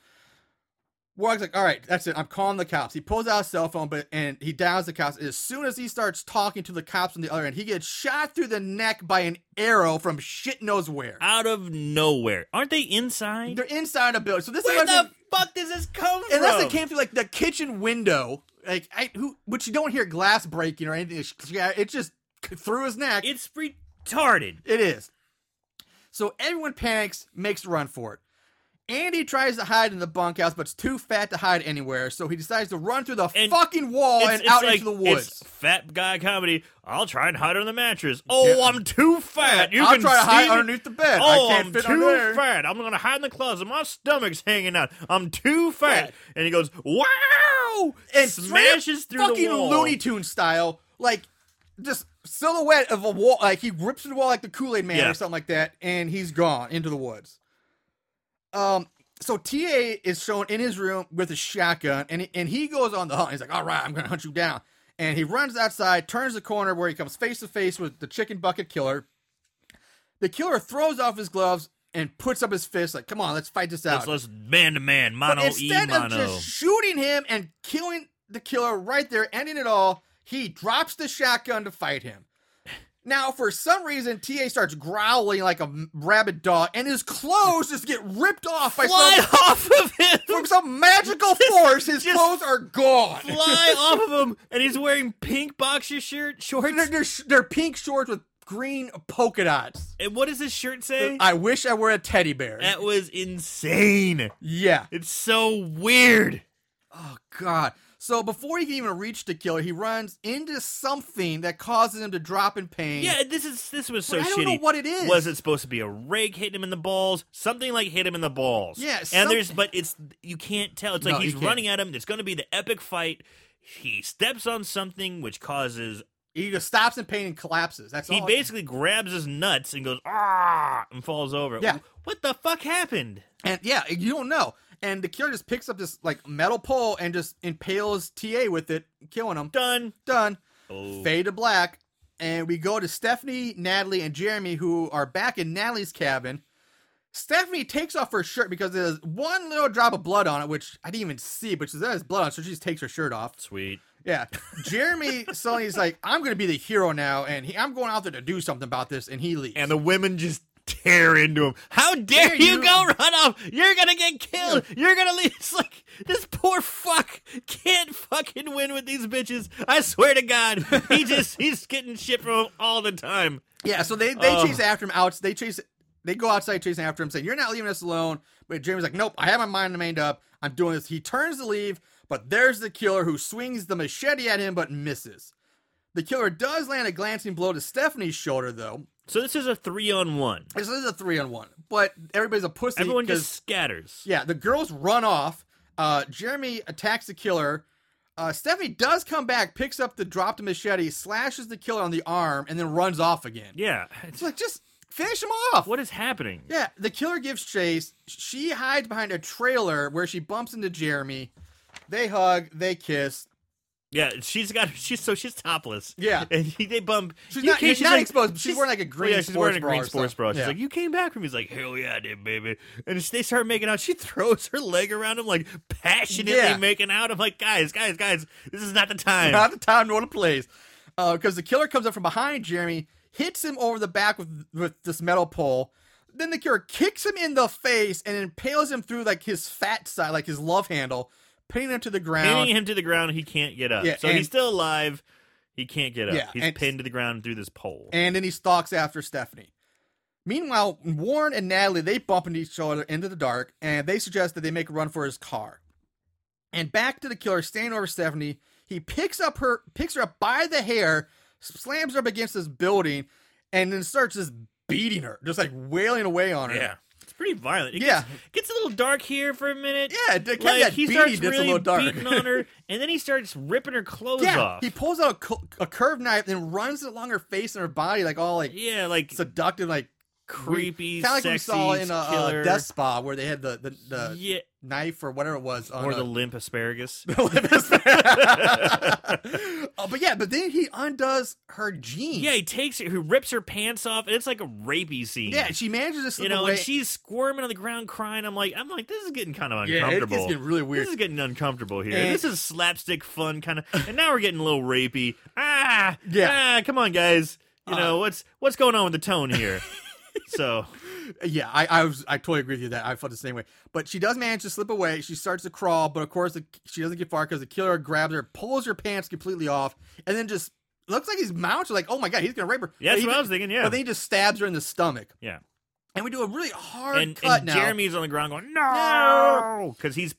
Warlock's like, All right, that's it. I'm calling the cops. He pulls out his cell phone, but and he dials the cops. As soon as he starts talking to the cops on the other end, he gets shot through the neck by an arrow from shit knows where. Out of nowhere, aren't they inside? They're inside a building. So this Where is the fuck does this come from? unless it came through like the kitchen window, like I who which you don't hear glass breaking or anything. It's just through his neck. It's retarded. It is. So everyone panics, makes a run for it. Andy tries to hide in the bunkhouse, but it's too fat to hide anywhere. So he decides to run through the And fucking wall and out like, into the woods. It's fat guy comedy. I'll try and hide under the mattress. Oh, Yeah. I'm too fat. You I'll can try to see hide me? underneath the bed. Oh, I can't am fit too under there. fat. I'm gonna hide in the closet. My stomach's hanging out. I'm too fat. And he goes, "Wow!" And smashes through fucking the wall. Looney Tune style, like just silhouette of a wall. Like he rips through the wall like the Kool Aid Man Yeah. or something like that, and he's gone into the woods. Um. So TA is shown in his room with a shotgun, and he, and he goes on the hunt. He's like, "All right, I'm gonna hunt you down." And he runs outside, turns the corner where he comes face to face with the chicken bucket killer. The killer throws off his gloves and puts up his fist, like, "Come on, let's fight this out." Let's, let's man to man, But mono e instead of mono. just shooting him and killing the killer right there, ending it all, he drops the shotgun to fight him. Now, for some reason, TA starts growling like a rabid dog, and his clothes just get ripped off by Fly some, off of him. [LAUGHS] from some magical [LAUGHS] force. His just clothes are gone. Fly [LAUGHS] off of him, and he's wearing pink boxer shirt shorts. They're, they're, they're pink shorts with green polka dots. And what does his shirt say? Uh, I wish I were a teddy bear. that was insane. yeah. It's so weird. Oh God. So before he can even reach the killer, he runs into something that causes him to drop in pain. Yeah, this is this was so But I shitty. don't know what it is. Was it supposed to be a rake hitting him in the balls? Something like hit him in the balls. Yeah, and there's but it's you can't tell. It's like No, you he's can't. running at him. It's going to be the epic fight. He steps on something which causes. He just stops in pain and collapses. That's He all. basically grabs his nuts and goes ah and falls over. Yeah. What the fuck happened? and yeah, you don't know. And the killer just picks up this like metal pole and just impales TA with it, killing him. Done. Done. Oh. Fade to black. And we go to Stephanie, Natalie, and Jeremy, who are back in Natalie's cabin. Stephanie takes off her shirt because there's one little drop of blood on it, which I didn't even see, but there's blood on it, so she just takes her shirt off. Sweet. Yeah. Jeremy [LAUGHS] suddenly is like, I'm going to be the hero now, and he, I'm going out there to do something about this, and he leaves. And the women just tear into him. How dare Dare you, you- go run off? You're gonna get killed. You're gonna leave. It's like this poor fuck can't fucking win with these bitches. I swear to God, he [LAUGHS] just he's getting shit from 'em all the time. yeah, so they, they Oh. chase after him out. They chase, they go outside chasing after him, saying, You're not leaving us alone. But Jeremy's like, Nope, I have my mind made up. I'm doing this. He turns to leave, but there's the killer who swings the machete at him but misses. The killer does land a glancing blow to Stephanie's shoulder, though. So this is a three on one. This is a three on one, but everybody's a pussy. Everyone just scatters. Yeah, the girls run off. Uh, Jeremy attacks the killer. Uh, Stephanie does come back, picks up the dropped machete, slashes the killer on the arm, and then runs off again. Yeah. It's like, just finish him off. What is happening? Yeah, the killer gives chase. She hides behind a trailer where she bumps into Jeremy. They hug, they kiss. Yeah, she's got she's so she's topless. Yeah. [LAUGHS] and he, they bump. She's not- came- she's not exposed, but she's wearing, like, a green yeah, she's sports wearing a green sports bra. She's Yeah. like, "You came back from." He's like, "Hell yeah, I did, baby." And they start making out. She [LAUGHS] throws her leg around him, like passionately Yeah. making out. I'm like, "Guys, guys, guys, this is not the time." Not the time nor the place. Uh, because the killer comes up from behind Jeremy, hits him over the back with with this metal pole. Then the killer kicks him in the face and impales him through like his fat side, like his love handle, pinning him to the ground. Pinning him to the ground, he can't get up. Yeah, so and- he's still alive. He can't get up. Yeah, he's and- pinned to the ground through this pole. and then he stalks after Stephanie. Meanwhile, Warren and Natalie they bump into each other into the dark, and they suggest that they make a run for his car. And back to the killer, standing over Stephanie, he picks up her, picks her up by the hair, slams her up against this building, and then starts just beating her, just like wailing away on her. yeah, pretty violent. It Yeah. gets, gets a little dark here for a minute. Yeah, the- like he starts really a little dark. beating on her, [LAUGHS] and then he starts ripping her clothes Yeah, off. he pulls out a, a curved knife and runs it along her face and her body, like all like yeah, like seductive, like creepy, kind of like we saw in a, uh. Death Spa where they had the the, the yeah, knife or whatever it was, on or a- the limp asparagus. [LAUGHS] [LAUGHS] oh, but yeah, but then he undoes her jeans. yeah, he takes it, he rips her pants off, and it's like a rapey scene. yeah, she manages to slip you know, away. and she's squirming on the ground, crying. I'm like, I'm like, this is getting kind of uncomfortable. yeah, it uncomfortable. getting really weird. This is getting uncomfortable here. And- this is slapstick fun kind of, and now we're getting a little rapey. Ah, Yeah. ah, come on, guys. You Uh, know what's what's going on with the tone here? [LAUGHS] so Yeah, I, I was I totally agree with you that I felt the same way. But she does manage to slip away. She starts to crawl, but of course the, she doesn't get far because the killer grabs her, pulls her pants completely off, and then just looks like he's mounted. Like, oh my god, he's gonna rape her. yeah, that's what I was thinking. Yeah, But then he just stabs her in the stomach, yeah. and we do a really hard And, cut and now. Jeremy's on the ground going no, because he's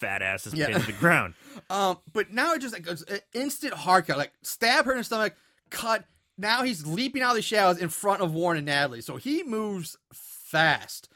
fat ass is Yeah. pinned to the ground. [LAUGHS] Um, but now it just like goes an instant hard cut, like stab her in the stomach, cut. Now he's leaping out of the shadows in front of Warren and Natalie, so he moves fast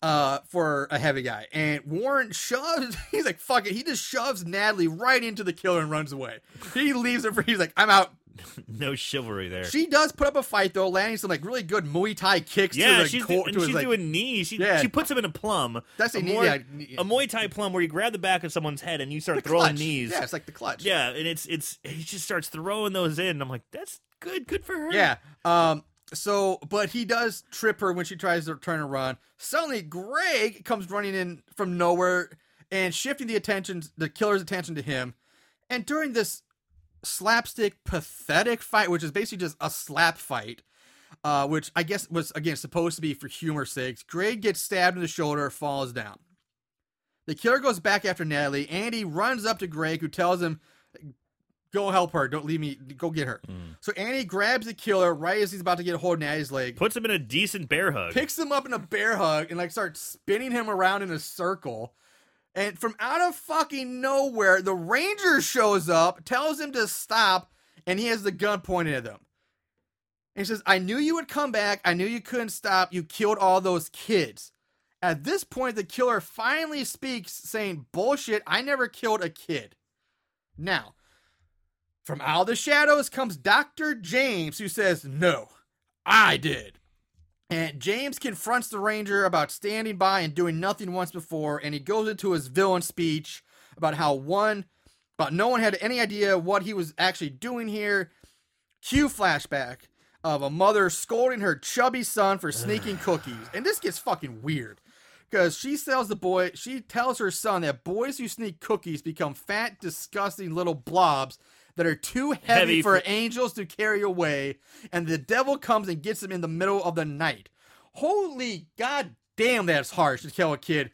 uh for a heavy guy. And warren shoves [LAUGHS] he's like fuck it. He just shoves natalie right into the killer and runs away. He leaves her for he's like i'm out [LAUGHS] No chivalry there. she does put up a fight though landing some like really good muay thai kicks yeah, to the she's, core, do- and to his, like, doing knees. She Yeah. she puts him in a plum. That's a a, knee- Muay, yeah, knee- a Muay Thai plum where you grab the back of someone's head and you start the throwing clutch. knees. yeah it's like the clutch Yeah, and it's it's he just starts throwing those in. I'm like, that's good, good for her. Yeah. Um. So, but he does trip her when she tries to turn and run. Suddenly, Greg comes running in from nowhere and shifting the attention, the killer's attention to him. And during this slapstick, pathetic fight, which is basically just a slap fight. Uh, which I guess was again supposed to be for humor's sake. Greg gets stabbed in the shoulder, falls down. The killer goes back after Natalie. Andy runs up to Greg, who tells him, "Go help her. Don't leave me. Go get her." So Andy grabs the killer right as he's about to get a hold of Natalie's leg, Puts him in a decent bear hug. picks him up in a bear hug, and like starts spinning him around in a circle. And from out of fucking nowhere, the ranger shows up, tells him to stop, and he has the gun pointed at them. And he says, I knew you would come back. I knew you couldn't stop. You killed all those kids. At this point, the killer finally speaks, saying, Bullshit, I never killed a kid. Now, from out of the shadows comes Dr. James, who says, No, I did. And James confronts the ranger about standing by and doing nothing once before, and he goes into his villain speech about how one, about no one had any idea what he was actually doing here. Cue flashback of a mother scolding her chubby son for sneaking [SIGHS] cookies, and this gets fucking weird because she tells the boy, she tells her son that boys who sneak cookies become fat, disgusting little blobs that are too heavy, Heavy for for- angels to carry away, and the devil comes and gets them in the middle of the night. Holy god damn, that's harsh to kill a kid.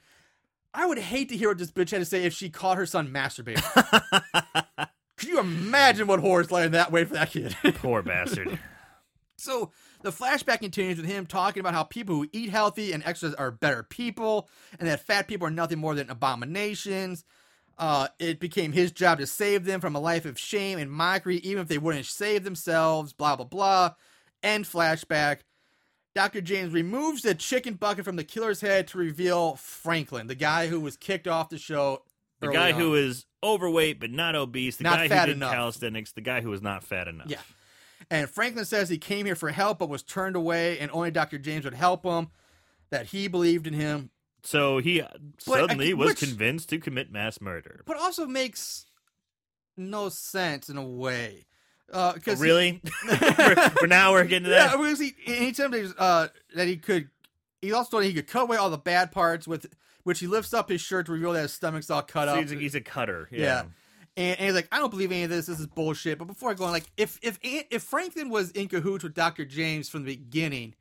I would hate to hear what this bitch had to say if she caught her son masturbating. [LAUGHS] Could you imagine what horror's in that way for that kid? [LAUGHS] Poor bastard. So the flashback continues with him talking about how people who eat healthy and exercise are better people, and that fat people are nothing more than abominations. Uh, it became his job to save them from a life of shame and mockery, even if they wouldn't save themselves. Blah blah blah. End flashback. Dr. James removes the chicken bucket from the killer's head to reveal Franklin, the guy who was kicked off the show. The guy on. who is overweight but not obese. The Not guy fat who did enough. calisthenics. The guy who was not fat enough. Yeah. And Franklin says he came here for help but was turned away, and only Dr. James would help him, that he believed in him, So he suddenly was which- convinced to commit mass murder. but also makes no sense in a way. Uh, cause he- really? for, [LAUGHS] [LAUGHS] for now, we're getting to yeah, that. because he, he told me uh, that he could, he also told he could cut away all the bad parts, with which he lifts up his shirt to reveal that his stomach's all cut So up. he's, a, he's a cutter. Yeah. Yeah. And, and he's like, I don't believe any of this. This is bullshit. But before I go on, like, if if if Franklin was in cahoots with Dr. James from the beginning,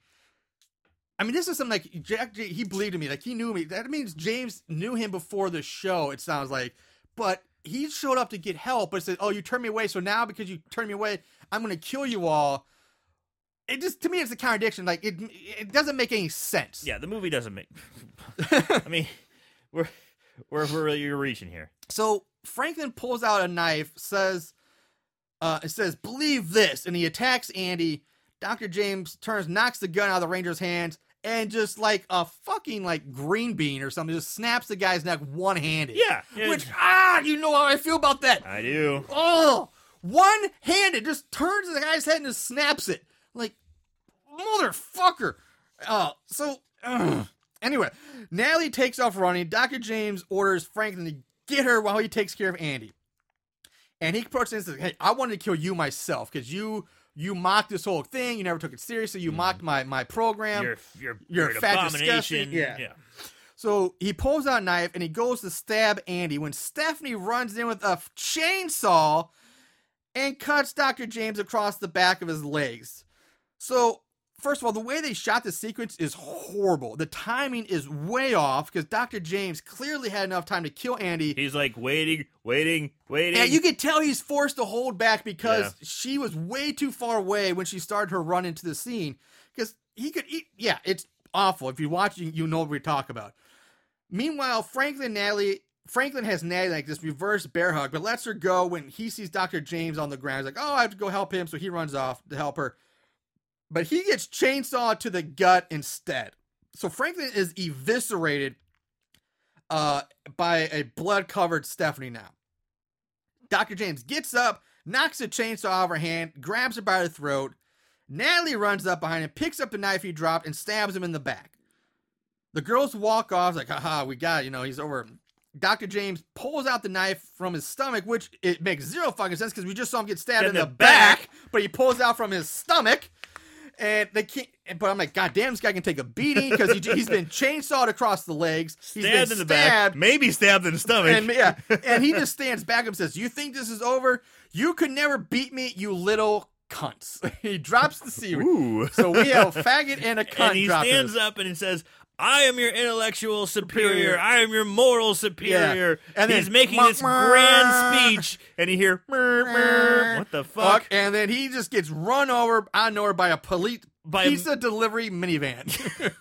I mean, this is something like Jack. He believed in me. Like he knew me. That means James knew him before the show. It sounds like, but he showed up to get help. But said, "Oh, you turned me away. So now because you turned me away, I'm going to kill you all." It just to me, it's a contradiction. Like it, it doesn't make any sense. Yeah, the movie doesn't make. [LAUGHS] I mean, we're we're we're really reaching here. So Franklin pulls out a knife, says, uh, it says, believe this, and he attacks Andy. Dr. James turns, knocks the gun out of the Ranger's hands, and just like a fucking like green bean or something, just snaps the guy's neck one handed. Yeah, yeah. Which, ah, you know how I feel about that. I do. Oh, one handed, just turns the guy's head and just snaps it. Like, motherfucker. Uh, so, ugh. [CLEARS THROAT] anyway, Natalie takes off running. Dr. James orders Franklin to get her while he takes care of Andy. And he approaches and says, Hey, I wanted to kill you myself because you you mocked this whole thing. You never took it seriously. You mm-hmm. mocked my, my program. You're you're You're an fat, disgusting- yeah. yeah. So he pulls out a knife and he goes to stab Andy when Stephanie runs in with a f- chainsaw and cuts Dr. James across the back of his legs. So, first of all, the way they shot the sequence is horrible. The timing is way off because Dr. James clearly had enough time to kill Andy. He's like waiting, waiting, waiting. And you can tell he's forced to hold back because Yeah. she was way too far away when she started her run into the scene. Because he could eat. Yeah, it's awful. If you watch, you, you know what we talk about. Meanwhile, Franklin Natalie Franklin has Natalie like this reverse bear hug, but lets her go when he sees Dr. James on the ground. He's like, "Oh, I have to go help him," so he runs off to help her. But he gets chainsawed to the gut instead. So Franklin is eviscerated uh, by a blood-covered Stephanie now. Dr. James gets up, knocks the chainsaw out of her hand, grabs her by the throat. Natalie runs up behind him, picks up the knife he dropped, and stabs him in the back. The girls walk off, like, haha, we got it, you know, he's over. Dr. James pulls out the knife from his stomach, which it makes zero fucking sense because we just saw him get stabbed in, In the, the back, back. but he pulls out from his stomach. And they can't, but I'm like, God damn, this guy can take a beating because he, he's been [LAUGHS] chainsawed across the legs. He's stabbed been in the back, maybe stabbed in the stomach. and yeah, [LAUGHS] and he just stands back up and says, "You think this is over? "You could never beat me, you little cunts." [LAUGHS] he drops the c. So we have a faggot and a cunt and he stands up and he says, "I am your intellectual superior. I am your moral superior." Yeah. And he's then, making this mwah." grand speech, and you hear, "Mer, mer." "What the fuck?" And then he just gets run over of nowhere by a police By a- pizza delivery minivan. [LAUGHS]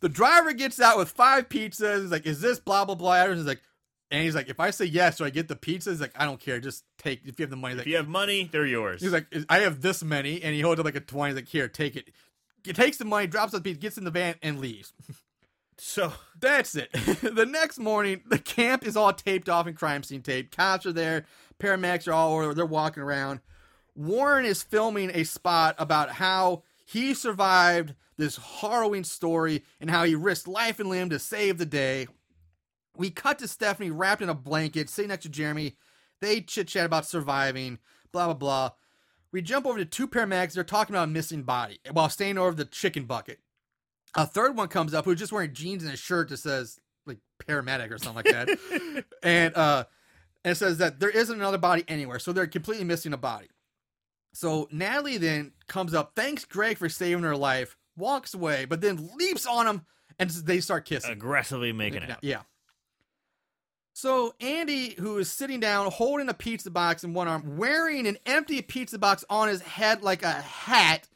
the driver gets out with five pizzas. He's like, "Is this blah blah blah?" He's like, and he's like, "If I say yes, do I get the pizzas?" He's like, "I don't care. Just take if you have the money." He's If like, you have money, they're yours. He's like, I have this many, and he holds up like a twenty. He's like, here, take it. He takes the money, drops the piece, gets in the van, and leaves. so That's it. [LAUGHS] the next morning, the camp is all taped off and crime scene taped. Cops are there, paramedics are all over. They're walking around. Warren is filming a spot about how he survived this harrowing story and how he risked life and limb to save the day. We cut to Stephanie wrapped in a blanket, sitting next to Jeremy. They chit chat about surviving, blah, blah, blah. We jump over to two paramedics. They're talking about a missing body while staying over the chicken bucket. A third one comes up who's just wearing jeans and a shirt that says like paramedic or something like that. [LAUGHS] and uh and it says that there isn't another body anywhere. So they're completely missing a body. So Natalie then comes up, thanks Greg for saving her life, walks away, but then leaps on him and they start kissing. aggressively making Yeah, out. Yeah. So Andy, who is sitting down holding a pizza box in one arm, wearing an empty pizza box on his head like a hat,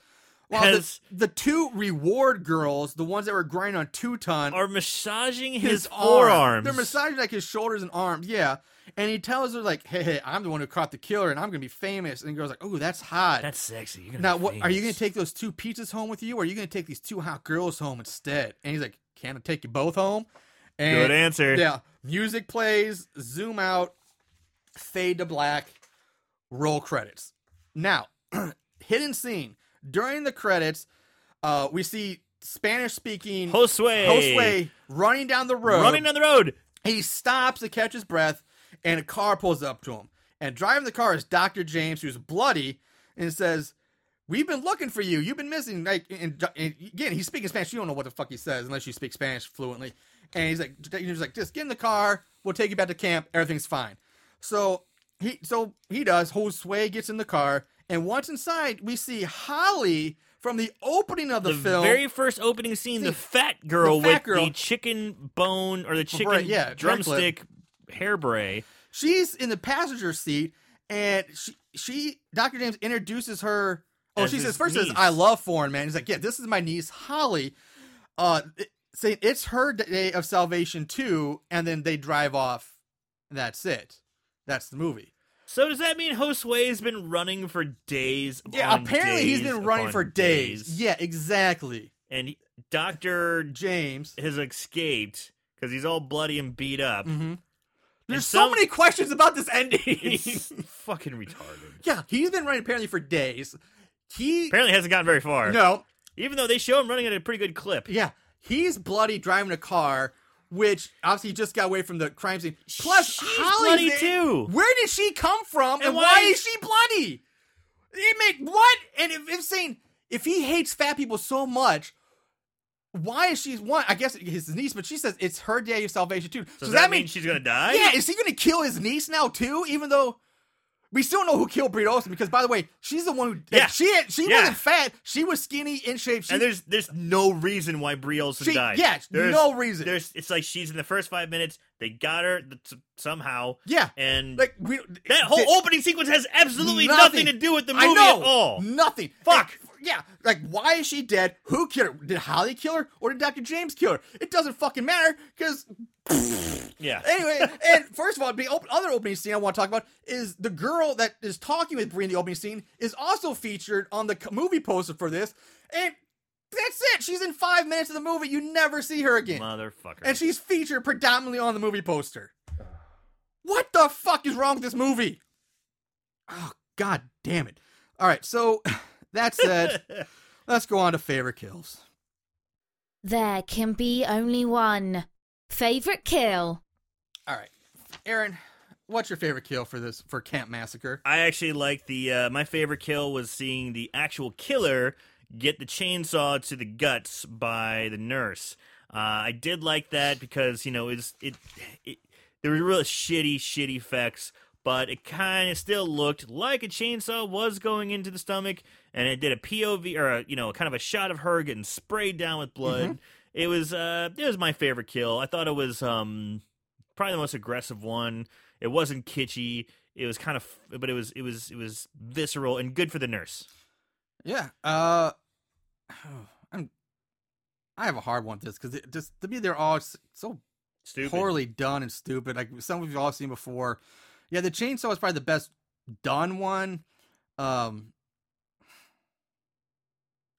while the, the two reward girls, the ones that were grinding on two ton, Are massaging his, arm. forearms. They're massaging like his shoulders and arms. Yeah. And he tells her like, "Hey, hey, I'm the one who caught the killer, and I'm gonna be famous." And the girl's like, "Oh, that's hot." That's sexy. You're now, what are you gonna take those two pizzas home with you, or are you gonna take these two hot girls home instead? And he's like, "Can I take you both home?" And Good answer. yeah, music plays, zoom out, fade to black, roll credits. Now, [CLEARS THROAT] hidden scene during the credits, uh, we see Spanish speaking Josue. Josue running down the road. running down the road. He stops to catch his breath, and a car pulls up to him. And driving the car is Dr. James, who's bloody, and says, We've been looking for you. You've been missing. Like, and, and again, he's speaking Spanish. You don't know what the fuck he says unless you speak Spanish fluently. And he's like, he's like, just get in the car. We'll take you back to camp. Everything's fine. So he, so he does. Josue gets in the car, and once inside, we see Holly from the opening of the, The film. very first opening scene, the fat girl the fat with girl- the chicken bone or the chicken Bra- yeah, drumstick hair bray. she's in the passenger seat and she she Dr. James introduces her oh As she says first says. I love foreign man he's like yeah this is my niece Holly uh saying it's her day of salvation too and then they drive off that's it that's the movie So does that mean Josue's been running for days? yeah apparently he's been running for days. yeah exactly And Doctor James has escaped because he's all bloody and beat up. hmm there's so some- many questions about this ending It's [LAUGHS] fucking retarded. yeah he's been running apparently for days he Apparently hasn't gotten very far. no Even though they show him running at a pretty good clip. Yeah, he's bloody driving a car, which obviously just got away from the crime scene. Plus, She's Holly's bloody there. too. Where did she come from, and, And why, why- is she bloody? It make what? And if it's saying if he hates fat people so much. Why is she one? I guess his niece, but she says it's her day of salvation too. So does that, mean she's gonna die? yeah? Is he going to kill his niece now too? Even though we still know who killed Bree Olson, because by the way, she's the one who Yeah. she had, she Yeah. wasn't fat. She was skinny in shape. She, and there's there's no reason why Bree Olson She- died. yeah, there's, no reason. There's it's like she's in the first five minutes. They got her somehow. yeah, And like we that whole opening sequence has absolutely Nothing. nothing, to do with the movie at all. Nothing. Fuck. And, yeah, like why is she dead? Who killed her? Did Holly kill her or did Dr. James kill her? It doesn't fucking matter because [LAUGHS] Yeah. anyway. and first of all, the op- other opening scene I want to talk about is the girl that is talking with Bree in the opening scene is also featured on the movie poster for this, and that's it. She's in five minutes of the movie. You never see her again, Motherfucker. and she's featured predominantly on the movie poster. What the fuck is wrong with this movie? Oh god damn it. All right, so [LAUGHS] that said, let's go on to favorite kills. There can be only one. Favorite kill? All right. Aaron, what's your favorite kill for this for Camp Massacre? I actually like the uh, my favorite kill was seeing the actual killer get the chainsaw to the guts by the nurse. Uh, I did like that because you know it's it, it there were really shitty shitty effects, but it kind of still looked like a chainsaw was going into the stomach, and it did a POV or a, you know kind of a shot of her getting sprayed down with blood. It was uh, it was my favorite kill. I thought it was um, probably the most aggressive one. It wasn't kitschy. It was kind of, but it was it was it was visceral and good for the nurse. Yeah. Uh, [SIGHS] I'm. I have a hard one with this because just to me they're all so Stupid. poorly done and stupid. Like some of you all seen before. Yeah, the chainsaw is probably the best done one. Um,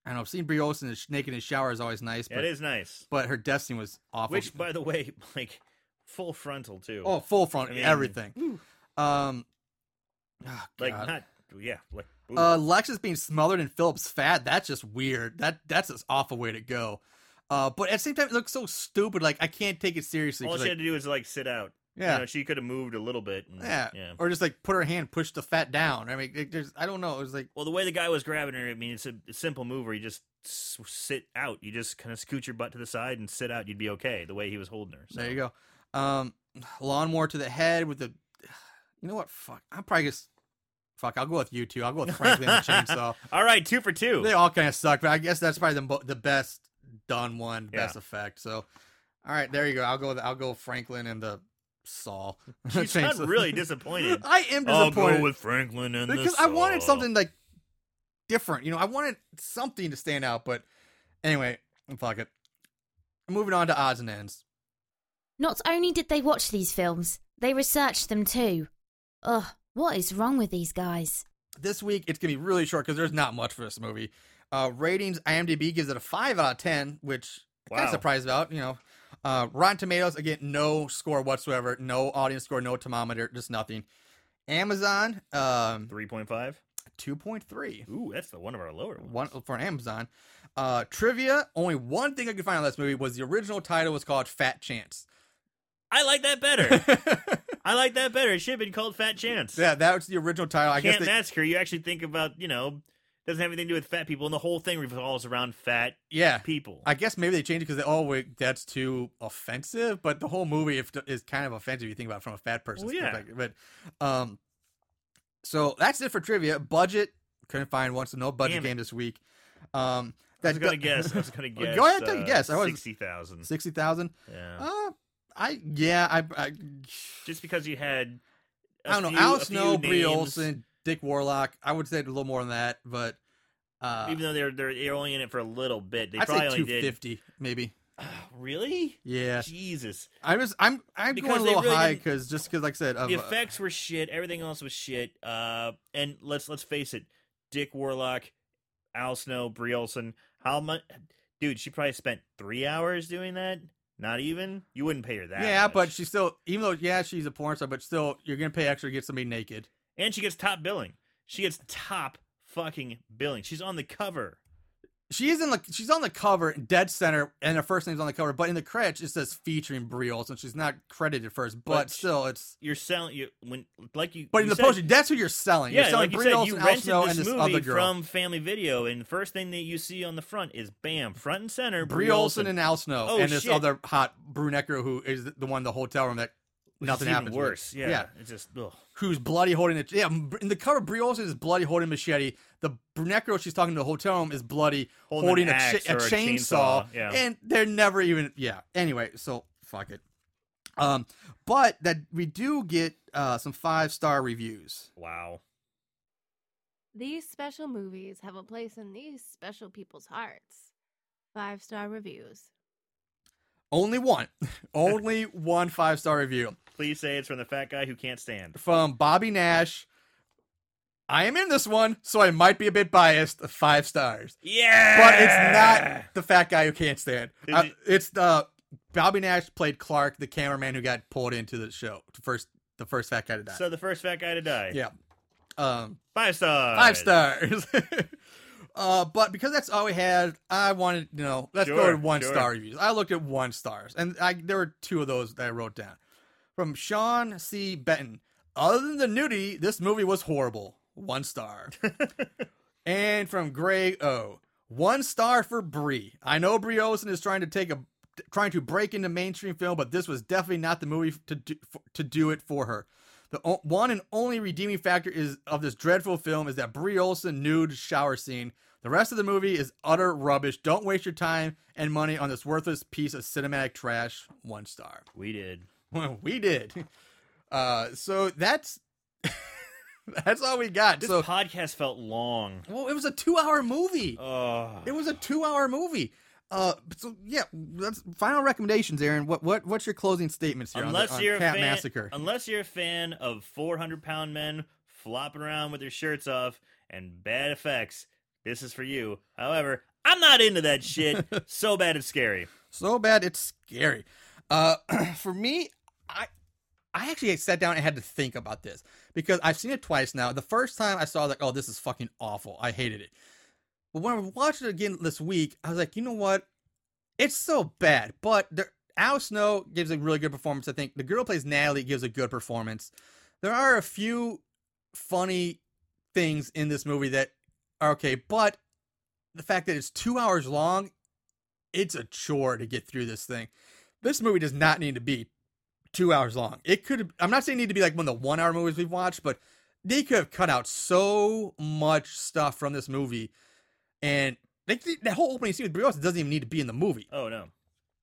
I don't know. Seeing Bree Olson is naked in the shower is always nice, Yeah, but it is nice. but her death scene was awful. Which, by the way, [LAUGHS] like full frontal too. oh, full front, I mean, everything. whew. Um, oh, like God. not yeah. Like ooh. Uh, Lexus being smothered in Philip's fat, that's just weird. That that's an awful way to go. Uh, but at the same time, it looks so stupid. Like I can't take it seriously. All she like, had to do was like sit out. Yeah, You know, she could have moved a little bit. And, yeah, yeah. or just like put her hand, push the fat down. I mean, it, there's, I don't know. It was like, Well, the way the guy was grabbing her, I mean, it's a, a simple move where you just s- sit out. You just kind of scoot your butt to the side and sit out. You'd be okay. The way he was holding her. So. there you go. Um, [SIGHS] lawnmower to the head with the, [SIGHS] you know what? Fuck, I'm probably just, fuck. I'll go with you two. I'll go with Franklin and the chainsaw. [LAUGHS] All right, two for two. They all kind of suck, but I guess that's probably the the best done one, best Yeah. effect. So, all right, there you go. I'll go. With, I'll go with Franklin and the saw. you sound Chainsaw. really disappointed. [LAUGHS] I am disappointed. I'll disappointed go with Franklin and because the I wanted something like different. You know, I wanted something to stand out. But anyway, fuck it. Moving on to odds and ends. Not only did they watch these films, they researched them too. Ugh, what is wrong with these guys? This week it's gonna be really short because there's not much for this movie. Uh, ratings: IMDb gives it a five out of ten, which I'm kind of surprised about. You know, uh, Rotten Tomatoes again, no score whatsoever, no audience score, no thermometer, just nothing. Amazon, um, Three point five. two point three. Ooh, that's the one of our lower ones. One for Amazon. Uh, trivia. Only one thing I could find on this movie was the original title was called Fat Chance. I like that better. [LAUGHS] I like that better. It should have been called Fat Chance. yeah, that was the original title. I guess Can't they, massacre. You actually think about you know doesn't have anything to do with fat people, and the whole thing revolves around fat yeah. people. I guess maybe they changed it because they oh wait that's too offensive. But the whole movie if, is kind of offensive if you think about it from a fat person's Well, yeah. perspective. But um, so that's it for trivia. Budget couldn't find one, so no budget game this week. Um, I was gonna guess. I was [LAUGHS] gonna guess. go ahead, take a uh, guess. I was- sixty thousand. sixty thousand. Yeah. Uh, I yeah I I, Just because you had. I I don't know. Al Snow, Bree Olson, Dick Warlock. I would say a little more than that, but uh, Even though they're they're only in it for a little bit, they I'd probably say only two did. fifty maybe. Really? Yeah, Jesus. I was I'm I'm Because going a little really high because just because like I said, of, the uh, effects were shit. Everything else was shit. Uh, and let's let's face it, Dick Warlock, Al Snow, Bree Olson. How much, dude? She probably spent three hours doing that. Not even. You wouldn't pay her that. yeah, much. but she still even though yeah she's a porn star, but still you're gonna pay extra to get somebody naked. And she gets top billing. She gets top fucking billing. She's on the cover. She is in the she's on the cover, dead center, and her first name's on the cover. But in the credits, it says featuring Bree Olson. She's not credited first, but, But still, it's. You're selling you when like you. But in the said- poster, that's who you're selling. Yeah, you're selling like you said, Olson, you Al rented Snow, this and this movie other girl, from Family Video, and the first thing that you see on the front is bam, front and center, Bree Olson and Al Snow, Oh, and this shit. other hot brunette girl who is the one in the hotel room that nothing even happens. Worse, yeah. yeah. It's just ugh. Who's bloody holding it? Yeah, in the cover, Bree Olson is bloody holding machete. The brunette girl she's talking to the hotel room is bloody Holding holding, a, axe cha- a or a chainsaw, chainsaw, yeah. and they're never even. Yeah. Anyway, so fuck it. Um, but that we do get uh some five star reviews. wow. These special movies have a place in these special people's hearts. Five star reviews. Only one, [LAUGHS] only one five star review Please say it's from the fat guy who can't stand. from Bobby Nash. I am in this one, so I might be a bit biased. Five stars. Yeah, but it's not the fat guy who can't stand. Uh, you- it's the Bobby Nash played Clark, the cameraman who got pulled into the show. The first, the first fat guy to die. So the first fat guy to die. yeah, um, five stars. five stars. [LAUGHS] uh, but because that's all we had, I wanted you know let's go to one sure. star reviews. I looked at one stars, and I there were two of those that I wrote down from Sean C. Benton. Other than the nudity, this movie was horrible. One star. [LAUGHS] and from Greg O. One star for Bree. I know Bree Olson is trying to take a trying to break into mainstream film, but this was definitely not the movie to do, to do it for her. The o- one and only redeeming factor is of this dreadful film is that Bree Olson nude shower scene. The rest of the movie is utter rubbish. Don't waste your time and money on this worthless piece of cinematic trash. One star. We did. [LAUGHS] Well, we did. [LAUGHS] Uh, so that's [LAUGHS] that's all we got. This so, podcast felt long. well, it was a two-hour movie. Oh. It was a two-hour movie. Uh, so yeah, that's final recommendations, Aaron. What what what's your closing statements here unless on, the, on you're Cat a fan, Massacre? unless you're a fan of 400 pound men flopping around with their shirts off and bad effects, this is for you. However, I'm not into that shit. so bad it's scary. so bad it's scary. Uh, [CLEARS THROAT] for me, I I actually sat down and had to think about this because I've seen it twice now. The first time I saw like, oh, this is fucking awful. I hated it. But when I watched it again this week, I was like, you know what? It's so bad. But there, Al Snow gives a really good performance. I think the girl plays Natalie gives a good performance. There are a few funny things in this movie that are okay, but the fact that it's two hours long, it's a chore to get through this thing. This movie does not need to be two hours long. It could. I'm not saying it need to be like one of the one hour movies we've watched, but they could have cut out so much stuff from this movie, and like that whole opening scene with Brie Larson doesn't even need to be in the movie. Oh no.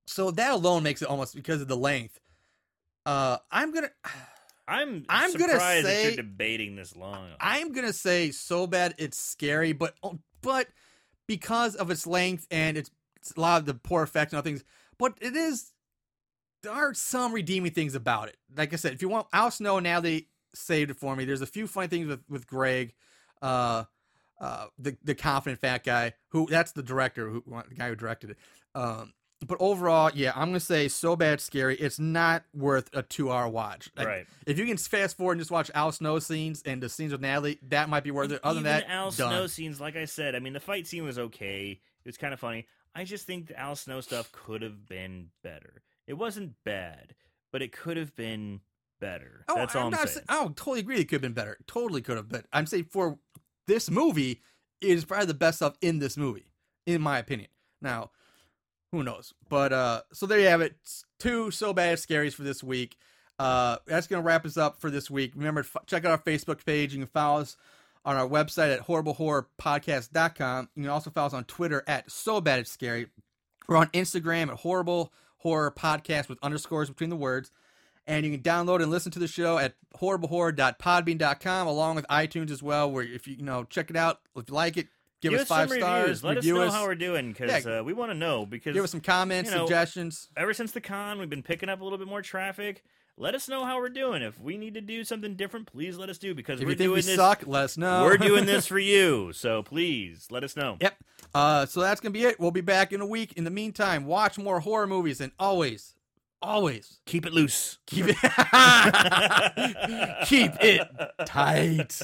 So that alone makes it almost because of the length. Uh, I'm gonna. [SIGHS] I'm I'm gonna surprised that you're debating this long. I'm gonna say so bad it's scary, but oh, but because of its length and it's, it's a lot of the poor effects and other things, but it is there are some redeeming things about it. Like I said, if you want Al Snow now they saved it for me. There's a few funny things with with Greg, uh, uh, the the confident fat guy who that's the director who the guy who directed it. Um, but overall, yeah, I'm gonna say so bad scary. It's not worth a two hour watch. Like, Right. If you can fast forward and just watch Al Snow scenes and the scenes with Natalie, that might be worth it. Other Even than that, Al done. Snow scenes, like I said, I mean, the fight scene was okay. It was kind of funny. I just think the Al Snow stuff could have been better. It wasn't bad, but it could have been better. Oh, That's all I'm, not saying. sa- oh, totally agree. It could have been better. Totally could have. But I'm saying for this movie, it is probably the best stuff in this movie, in my opinion. Now, who knows? But uh, so there you have it. Two so bad scaries for this week. Uh, that's gonna wrap us up for this week. Remember, to f- check out our Facebook page. You can follow us on our website at horriblehorrorpodcast.com. You can also follow us on Twitter at so bad it's scary. We're on Instagram at horrible horror podcast with underscores between the words. And you can download and listen to the show at horriblehorror.podbean.com along with iTunes as well, where if you, you know, check it out. If you like it, give, Give us five stars. Let us know how we're doing because Yeah. uh, we want to know. Because give us some comments, you know, suggestions. ever since the con, we've been picking up a little bit more traffic. Let us know how we're doing. If we need to do something different, please let us do because If we're you think doing we this. suck, let us know. We're doing [LAUGHS] this for you, so please let us know. Yep. Uh, so that's gonna be it. We'll be back in a week. In the meantime, watch more horror movies and always, always Keep it loose. keep it [LAUGHS] keep it tight.